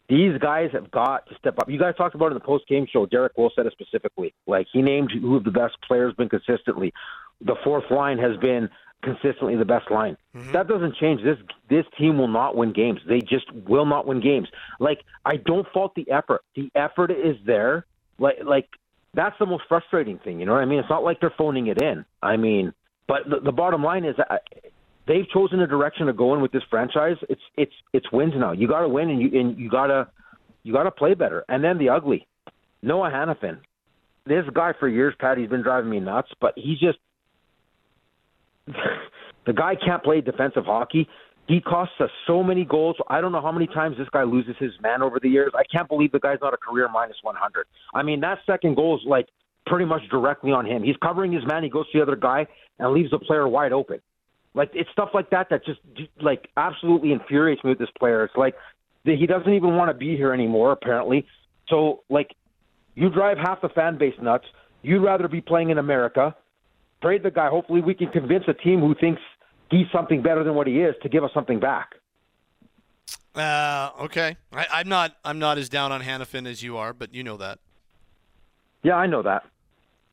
These guys have got to step up. You guys talked about in the post game show. Derek Will said it specifically. Like he named who the best players been consistently. The fourth line has been consistently the best line. That doesn't change. This this team will not win games. They just will not win games. Like I don't fault the effort. The effort is there. Like like that's the most frustrating thing. You know what I mean? It's not like they're phoning it in. I mean, but the, the bottom line is. uh They've chosen a direction to go in with this franchise. It's it's it's wins now. You got to win, and you and you gotta you gotta play better. And then the ugly, Noah Hanifin. This guy for years, Pat, he's been driving me nuts, but he's just the guy can't play defensive hockey. He costs us so many goals. I don't know how many times this guy loses his man over the years. I can't believe the guy's not a career minus 100. I mean, that second goal is like pretty much directly on him. He's covering his man. He goes to the other guy and leaves the player wide open. Like it's stuff like that that just like absolutely infuriates me with this player. It's like he doesn't even want to be here anymore apparently. So like you drive half the fan base nuts. You'd rather be playing in America. Trade the guy. Hopefully we can convince a team who thinks he's something better than what he is to give us something back. Uh, okay. I, I'm not. I'm not as down on Hanifin as you are, but you know that. Yeah, I know that.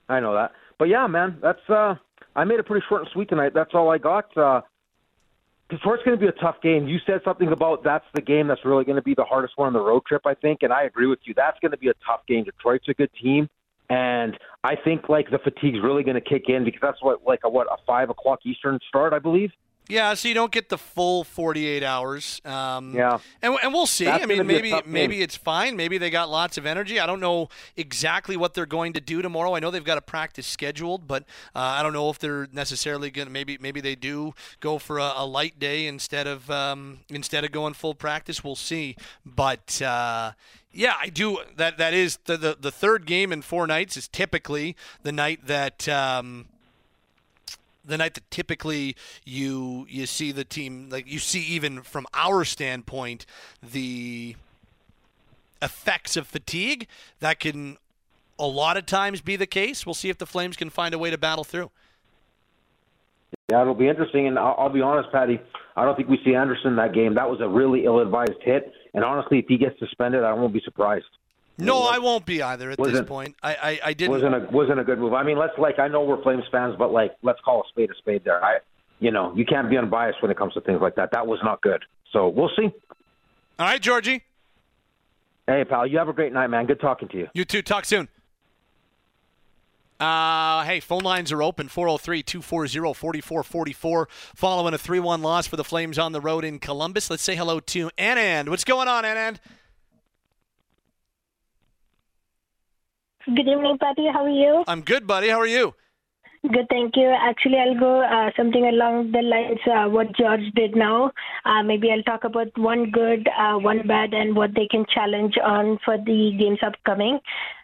I know that. But yeah, man, that's uh I made it pretty short and sweet tonight. That's all I got. Uh Detroit's going to be a tough game. You said something about that's the game that's really going to be the hardest one on the road trip, I think, and I agree with you. That's going to be a tough game. Detroit's a good team, and I think like the fatigue's really going to kick in because that's what like a what a five o'clock Eastern start, I believe. Yeah, so you don't get the full 48 hours. Um, Yeah. and, and we'll see. That's I mean, gonna be a maybe game. maybe it's fine. Maybe they got lots of energy. I don't know exactly what they're going to do tomorrow. I know they've got a practice scheduled, but uh, I don't know if they're necessarily going to. Maybe maybe they do go for a, a light day instead of um, instead of going full practice. We'll see. But uh, yeah, I do. That that is the, the the third game in four nights is typically the night that. Um, the night that typically you you see the team like you see even from our standpoint the effects of fatigue that can a lot of times be the case. We'll see if the Flames can find a way to battle through. Yeah, it'll be interesting, and I'll, I'll be honest, Patty. I don't think we see Andersson in that game. That was a really ill-advised hit, and honestly, if he gets suspended, I won't be surprised. No, I won't be either at this point. I I, I didn't. wasn't a wasn't a good move. I mean, let's like I know we're Flames fans, but like let's call a spade a spade. There, I you know you can't be unbiased when it comes to things like that. That was not good. So we'll see. All right, Georgie. Hey, pal, you have a great night, man. Good talking to you. You too. Talk soon. Uh, hey, phone lines are open 403 240 4444. Following a 3 1 loss for the Flames on the road in Columbus. Let's say hello to Anand. What's going on, Anand? Good evening, Patty. How are you? I'm good, buddy. How are you? Good, thank you. Actually, I'll go uh, something along the lines uh, what George did now. Uh, maybe I'll talk about one good, uh, one bad, and what they can challenge on for the games upcoming.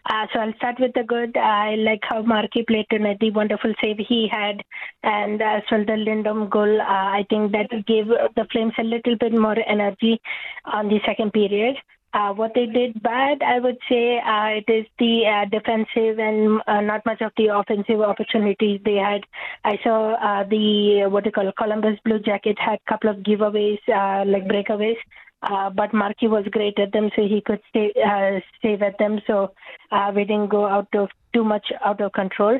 Uh, so I'll start with the good. I like how Markey played tonight, the wonderful save he had, and as well the Lindholm goal. Uh, I think that gave the Flames a little bit more energy on the second period. Uh, what they did bad, I would say, uh, it is the uh, defensive and uh, not much of the offensive opportunities they had. I saw uh, the what do you call Columbus Blue Jacket had a couple of giveaways, uh, like breakaways. But Markey was great at them, so he could stay, save at them. So we didn't go out of too much out of control.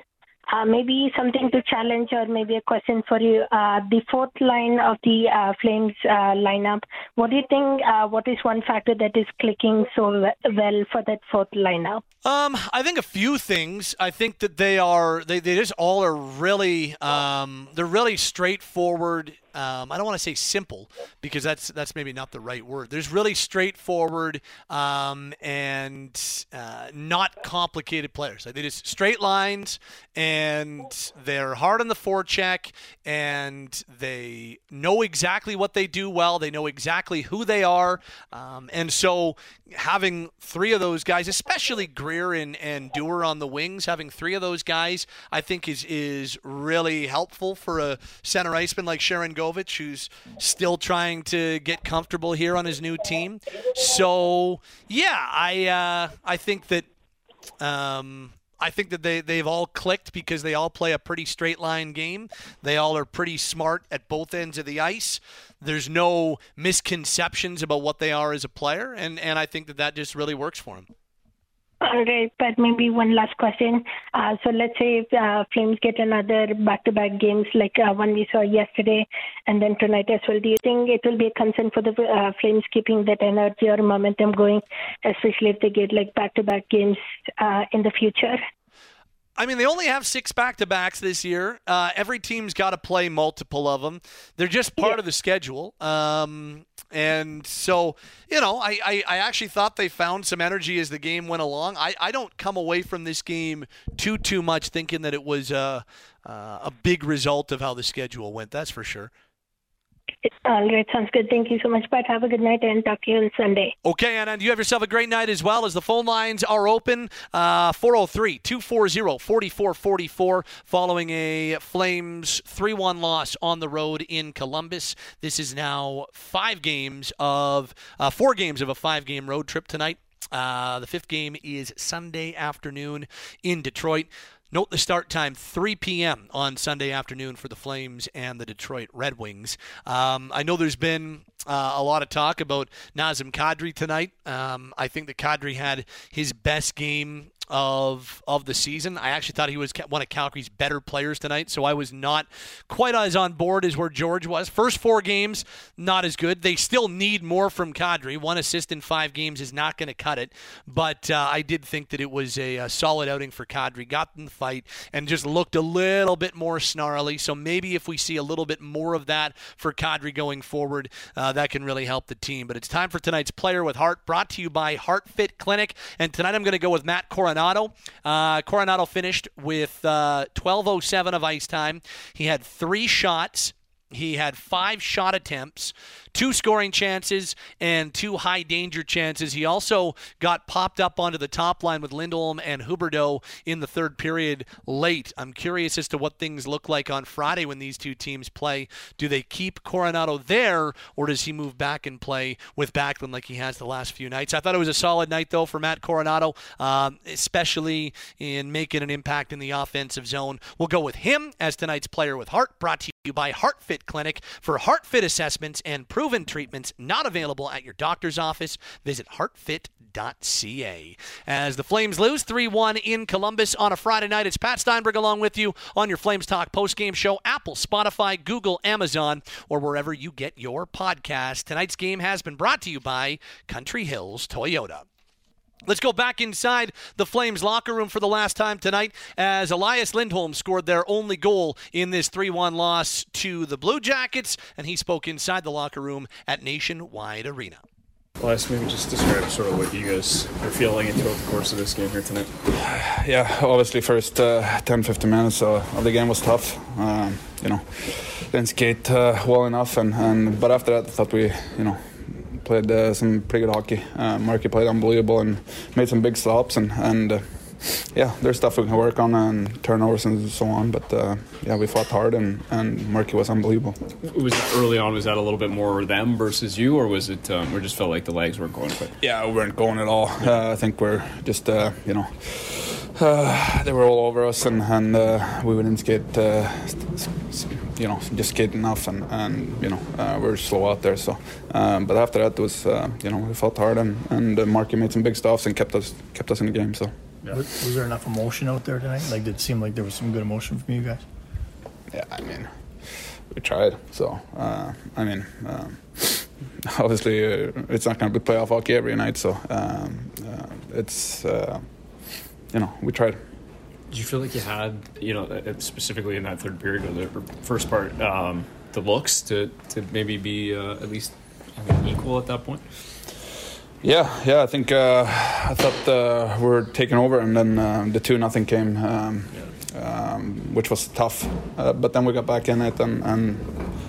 Uh, maybe something to challenge, or maybe a question for you. Uh, the fourth line of the uh, Flames uh, lineup. What do you think? Uh, what is one factor that is clicking so well for that fourth lineup? Um, I think a few things. I think that they are they, they just all are really um, they're really straightforward. Um, I don't want to say simple because that's that's maybe not the right word. There's really straightforward um, and uh, not complicated players. Like they just straight lines and they're hard on the forecheck and they know exactly what they do well. They know exactly who they are, um, and so having three of those guys, especially Greer and, and on the wings, having three of those guys, I think is is really helpful for a center iceman like Sharangovich, who's still trying to get comfortable here on his new team. So yeah, I uh, I think that. Um, I think that they, they've all clicked because they all play a pretty straight line game. They all are pretty smart at both ends of the ice. There's no misconceptions about what they are as a player, and, and I think that that just really works for them. All right, but maybe one last question. Uh, so let's say if uh, Flames get another back-to-back games like uh, one we saw yesterday, and then tonight as well. Do you think it will be a concern for the uh, Flames keeping that energy or momentum going, especially if they get like back-to-back games uh, in the future? I mean, they only have six back to backs this year. Uh, every team's got to play multiple of them. They're just part yeah. of the schedule. Um, and so, you know, I, I, I, actually thought they found some energy as the game went along. I, I don't come away from this game too, too much thinking that it was a, uh, a big result of how the schedule went. That's for sure. All right, sounds good. Thank you so much, Pat. Have a good night and talk to you on Sunday. Okay, Anna, and you have yourself a great night as well as the phone lines are open. Uh, 403 240 4444 following a Flames 3 1 loss on the road in Columbus. This is now five games of, uh, four games of a five game road trip tonight. Uh, the fifth game is Sunday afternoon in Detroit. Note the start time 3 p.m. on Sunday afternoon for the Flames and the Detroit Red Wings. Um, I know there's been uh, a lot of talk about Nazem Kadri tonight. Um, I think that Kadri had his best game of of the season. I actually thought he was one of Calgary's better players tonight, so I was not quite as on board as where George was. First four games, not as good. They still need more from Kadri. One assist in five games is not going to cut it, but uh, I did think that it was a, a, solid outing for Kadri. Got in the fight and just looked a little bit more snarly. So maybe if we see a little bit more of that for Kadri going forward, uh, that can really help the team. But it's time for tonight's Player with Heart, brought to you by Heart Fit Clinic. And tonight I'm going to go with Matt Coron Coronato. Uh, Coronato finished with uh, 12.07 of ice time. He had three shots. He had five shot attempts, two scoring chances and two high danger chances. He also got popped up onto the top line with Lindholm and Huberdeau in the third period late. I'm curious as to what things look like on Friday when these two teams play. Do they keep Coronato there, or does he move back and play with Backlund like he has the last few nights? I thought it was a solid night, though, for Matt Coronato, um, especially in making an impact in the offensive zone. We'll go with him as tonight's player with heart, brought to you by HeartFit Clinic for heart fit assessments and proven treatments not available at your doctor's office. Visit heartfit.ca. As the Flames lose 3 1 in Columbus on a Friday night, it's Pat Steinberg along with you on your Flames Talk postgame show, Apple, Spotify, Google, Amazon, or wherever you get your podcast. Tonight's game has been brought to you by Country Hills Toyota. Let's go back inside the Flames locker room for the last time tonight as Elias Lindholm scored their only goal in this 3 1 loss to the Blue Jackets, and he spoke inside the locker room at Nationwide Arena. Elias, maybe just describe sort of what you guys are feeling throughout the course of this game here tonight. Yeah, obviously, first uh, 10 15 minutes of the game was tough. Um, you know, didn't skate uh, well enough, and, and but after that, I thought we, you know, played uh, some pretty good hockey. Uh, Marky played unbelievable and made some big stops and and uh, yeah, there's stuff we can work on and turnovers and so on. But uh, yeah, we fought hard and and Marky was unbelievable. Was early on? Was that a little bit more them versus you, or was it? Um, or just felt like the legs weren't going quick? Yeah, we weren't going at all. Uh, I think we're just uh, you know. Uh, they were all over us, and, and uh, we wouldn't skate, uh, you know, just skate enough, and, and you know, uh, we are slow out there. So, um, but after that, it was, uh, you know, we fought hard, and and uh, Marky made some big stops and kept us kept us in the game. So, yeah. was, was, there enough emotion out there tonight? Like, did it seem like there was some good emotion from you guys? Yeah, I mean, we tried. So, I mean. Um, obviously, it's not going to be playoff hockey every night, so um, it's you know, we tried. Did you feel like you had, you know, uh, specifically in that third period or the first part, um, the looks to, to maybe be uh, at least I mean, equal at that point? Yeah, yeah. I think uh, I thought uh, we were taking over, and then uh, the two nothing came, um, yeah. um, which was tough. Uh, but then we got back in it, and, and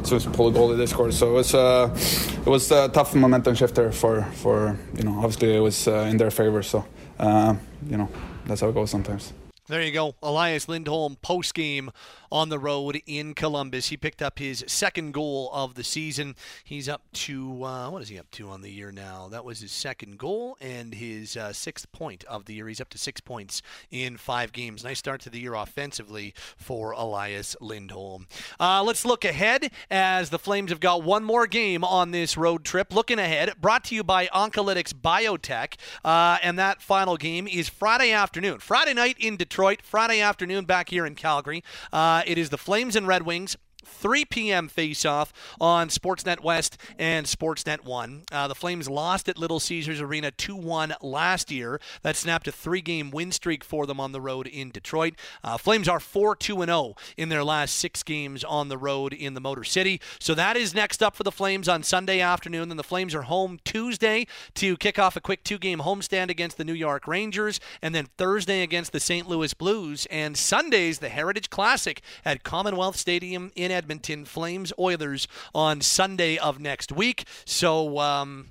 as we pulled a goal, they scored. So it was it was a tough momentum shifter for for you know. Obviously, it was in their favor. So you know that's how it goes sometimes. There you go. Elias Lindholm post game on the road in Columbus. He picked up his second goal of the season. He's up to, uh, what is he up to on the year now? That was his second goal and his uh, sixth point of the year. He's up to six points in five games. Nice start to the year offensively for Elias Lindholm. Uh, let's look ahead as the Flames have got one more game on this road trip. Looking ahead, brought to you by Oncolytics Biotech. Uh, and that final game is Friday afternoon. Friday night in Detroit. Friday afternoon back here in Calgary. Uh, it is the Flames and Red Wings. 3 p.m. face-off on Sportsnet West and Sportsnet 1. Uh, the Flames lost at Little Caesars Arena 2-1 last year. That snapped a three-game win streak for them on the road in Detroit. Uh, Flames are 4-2-0 in their last six games on the road in the Motor City. So that is next up for the Flames on Sunday afternoon. Then the Flames are home Tuesday to kick off a quick two-game homestand against the New York Rangers, and then Thursday against the St. Louis Blues, and Sunday's the Heritage Classic at Commonwealth Stadium in Edmonton Flames Oilers on Sunday of next week. So um,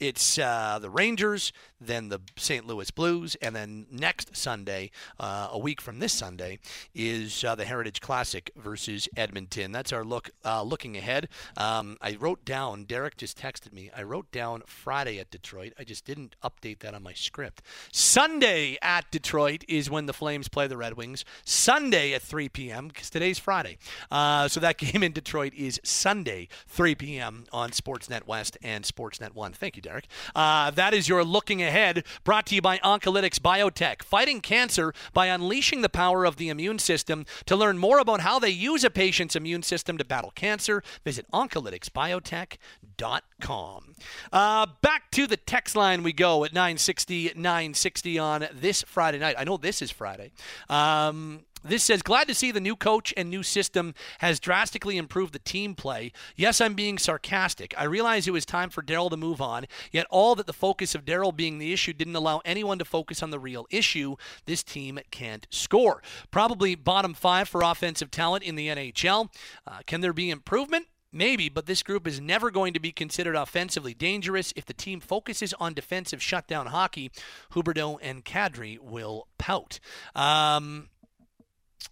it's uh, the Rangers, then the St. Louis Blues, and then next Sunday, uh, a week from this Sunday, is uh, the Heritage Classic versus Edmonton. That's our look uh, looking ahead. Um, I wrote down. Derek just texted me. I wrote down Friday at Detroit. I just didn't update that on my script. Sunday at Detroit is when the Flames play the Red Wings. Sunday at 3 p.m. because today's Friday. Uh, so that game in Detroit is Sunday 3 p.m. on Sportsnet West and Sportsnet One. Thank you, Derek. Uh, that is your looking ahead, brought to you by Oncolytics Biotech, fighting cancer by unleashing the power of the immune system. To learn more about how they use a patient's immune system to battle cancer, visit oncolyticsbiotech.com. Uh, back to the text line we go at 960 960 on this Friday night. I know this is Friday. Um, this says, glad to see the new coach and new system has drastically improved the team play. Yes, I'm being sarcastic. I realize it was time for Daryl to move on, yet all that the focus of Daryl being the issue didn't allow anyone to focus on the real issue. This team can't score. Probably bottom five for offensive talent in the NHL. Uh, can there be improvement? Maybe, but this group is never going to be considered offensively dangerous. If the team focuses on defensive shutdown hockey, Huberdeau and Kadri will pout. Um,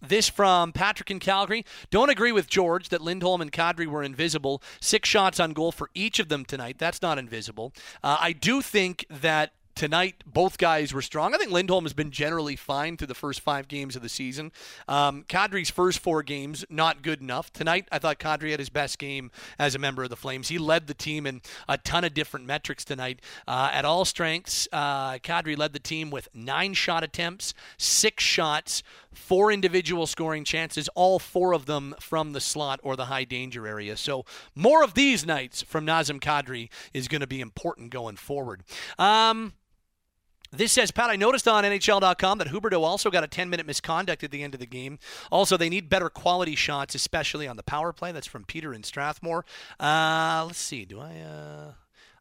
this from Patrick in Calgary. Don't agree with George that Lindholm and Kadri were invisible. Six shots on goal for each of them tonight. That's not invisible. Uh, I do think that tonight both guys were strong. I think Lindholm has been generally fine through the first five games of the season. Um, Kadri's first four games not good enough. Tonight I thought Kadri had his best game as a member of the Flames. He led the team in a ton of different metrics tonight. Uh, at all strengths, uh, Kadri led the team with nine shot attempts, six shots, four individual scoring chances, all four of them from the slot or the high danger area. So more of these nights from Nazem Kadri is going to be important going forward. Um, this says, Pat, I noticed on NHL.com that Huberdeau also got a 10 minute misconduct at the end of the game. Also, they need better quality shots, especially on the power play. That's from Peter in Strathmore. Uh, let's see. Do I. Uh...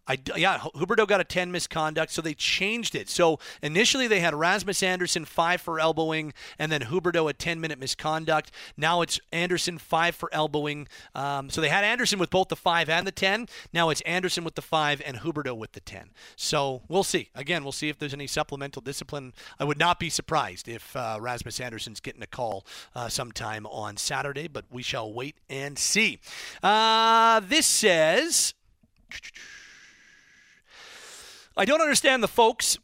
I, yeah, Huberdeau got a 10 misconduct, so they changed it. So initially they had Rasmus Andersson 5 for elbowing, and then Huberdeau a 10 minute misconduct. Now it's Andersson 5 for elbowing. Um, so they had Andersson with both the 5 and the 10. Now it's Andersson with the 5 and Huberdeau with the 10. So we'll see. Again, we'll see if there's any supplemental discipline. I would not be surprised if uh, Rasmus Andersson's getting a call uh, sometime on Saturday, but we shall wait and see. Uh, this says. I don't understand the folks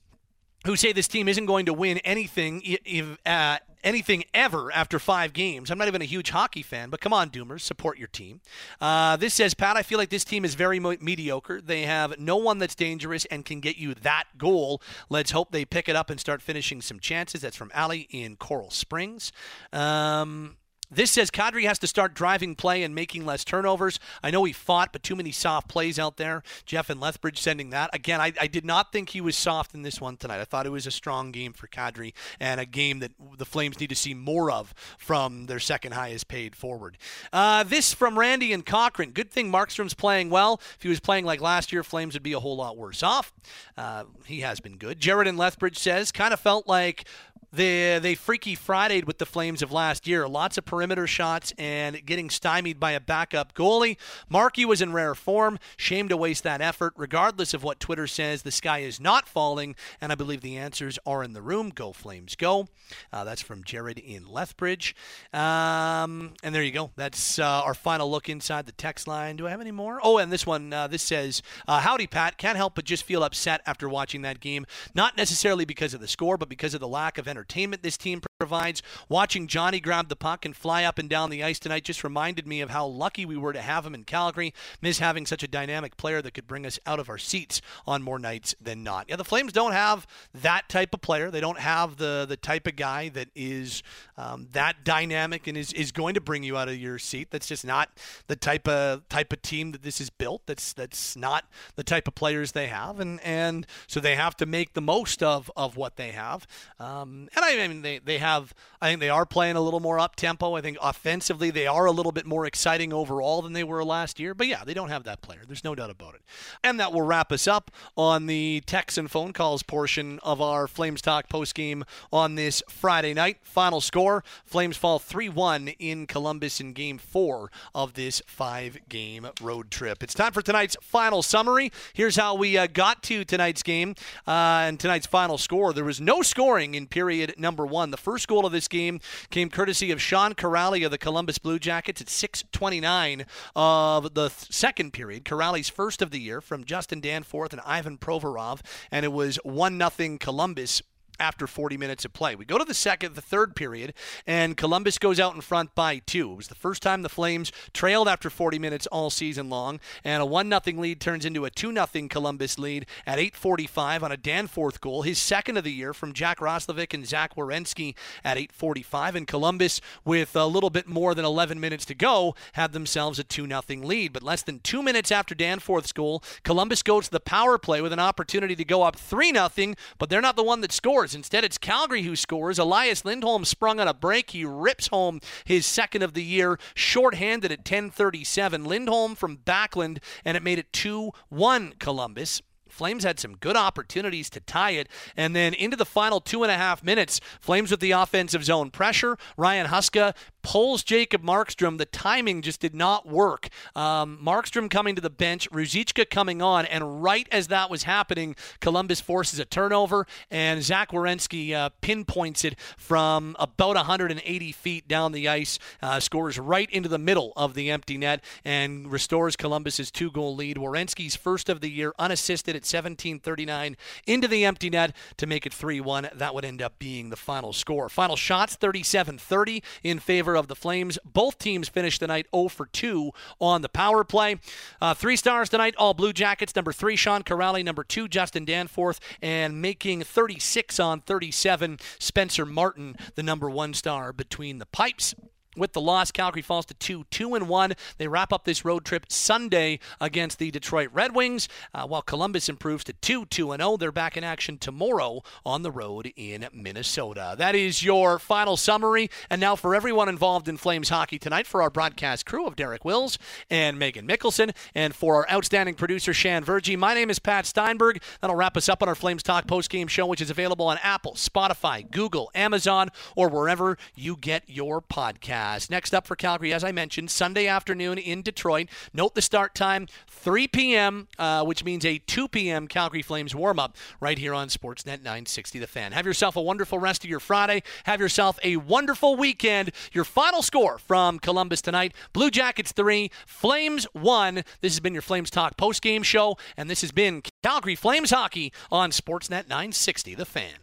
who say this team isn't going to win anything if, uh, anything ever after five games. I'm not even a huge hockey fan, but come on, Doomers, support your team. Uh, this says, Pat, I feel like this team is very mo- mediocre. They have no one that's dangerous and can get you that goal. Let's hope they pick it up and start finishing some chances. That's from Ali in Coral Springs. Um, this says Kadri has to start driving play and making less turnovers. I know he fought, but too many soft plays out there. Jeff and Lethbridge sending that. Again, I, I did not think he was soft in this one tonight. I thought it was a strong game for Kadri and a game that the Flames need to see more of from their second highest paid forward. Uh, this from Randy and Cochrane. Good thing Markstrom's playing well. If he was playing like last year, Flames would be a whole lot worse off. Uh, he has been good. Jared and Lethbridge says, kind of felt like they they freaky Fridayed with the Flames of last year. Lots of perimeter shots and getting stymied by a backup goalie. Markey was in rare form. Shame to waste that effort. Regardless of what Twitter says, the sky is not falling, and I believe the answers are in the room. Go Flames, go! Uh, that's from Jared in Lethbridge. Um, and there you go. That's uh, our final look inside the text line. Do I have any more? Oh, and this one. Uh, this says, uh, "Howdy, Pat. Can't help but just feel upset after watching that game. Not necessarily because of the score, but because of the lack of entertainment." Entertainment this team provides. Watching Johnny grab the puck and fly up and down the ice tonight just reminded me of how lucky we were to have him in Calgary. Miss having such a dynamic player that could bring us out of our seats on more nights than not. Yeah, the Flames don't have that type of player. They don't have the the type of guy that is um, that dynamic and is, is going to bring you out of your seat. That's just not the type of type of team that this is built. That's that's not the type of players they have, and and so they have to make the most of of what they have. Um, and I mean, they, they have, I think they are playing a little more up tempo. I think offensively, they are a little bit more exciting overall than they were last year. But yeah, they don't have that player. There's no doubt about it. And that will wrap us up on the text and phone calls portion of our Flames Talk post game on this Friday night. Final score Flames fall 3 1 in Columbus in game four of this five game road trip. It's time for tonight's final summary. Here's how we uh, got to tonight's game uh, and tonight's final score. There was no scoring in period number one. The first goal of this game came courtesy of Sean Kuraly of the Columbus Blue Jackets at 6:29 of the th- second period. Kuraly's first of the year from Justin Danforth and Ivan Provorov, and it was one nothing Columbus after 40 minutes of play. We go to the second, the third period, and Columbus goes out in front by two. It was the first time the Flames trailed after 40 minutes all season long, and a 1 0 lead turns into a 2 0 Columbus lead at 8.45 on a Danforth goal, his second of the year from Jack Roslovic and Zach Werenski at 8.45. And Columbus, with a little bit more than 11 minutes to go, had themselves a 2 0 lead. But less than two minutes after Danforth's goal, Columbus goes to the power play with an opportunity to go up 3 0, but they're not the one that scores scores. Instead, it's Calgary who scores. Elias Lindholm sprung on a break. He rips home his second of the year, shorthanded at 10:37. Lindholm from Backlund, and it made it 2-1 Columbus. Flames had some good opportunities to tie it. And then into the final two and a half minutes, Flames with the offensive zone pressure. Ryan Huska pulls Jacob Markstrom. The timing just did not work. Um, Markstrom coming to the bench, Ruzicka coming on, and right as that was happening, Columbus forces a turnover, and Zach Werenski uh, pinpoints it from about 180 feet down the ice, uh, scores right into the middle of the empty net, and restores Columbus's two-goal lead. Werenski's first of the year, unassisted at 17:39 into the empty net to make it 3-1. That would end up being the final score. Final shots 37-30 in favor favor of the Flames. Both teams finished the night 0 for 2 on the power play. Uh, three stars tonight, all Blue Jackets. Number three, Sean Kuraly. Number two, Justin Danforth. And making 36 on 37, Spencer Martin, the number one star between the pipes. With the loss, Calgary falls to two, two and one. They wrap up this road trip Sunday against the Detroit Red Wings, uh, while Columbus improves to two, two and zero. They're back in action tomorrow on the road in Minnesota. That is your final summary. And now for everyone involved in Flames hockey tonight, for our broadcast crew of Derek Wills and Megan Mickelson, and for our outstanding producer Shan Vergy, my name is Pat Steinberg. That'll wrap us up on our Flames Talk post game show, which is available on Apple, Spotify, Google, Amazon, or wherever you get your podcast. Next up for Calgary, as I mentioned, Sunday afternoon in Detroit. Note the start time, 3 p.m., uh, which means a 2 p.m. Calgary Flames warm up right here on Sportsnet 960 The Fan. Have yourself a wonderful rest of your Friday. Have yourself a wonderful weekend. Your final score from Columbus tonight Blue Jackets 3, Flames 1. This has been your Flames Talk post game show, and this has been Calgary Flames Hockey on Sportsnet 960 The Fan.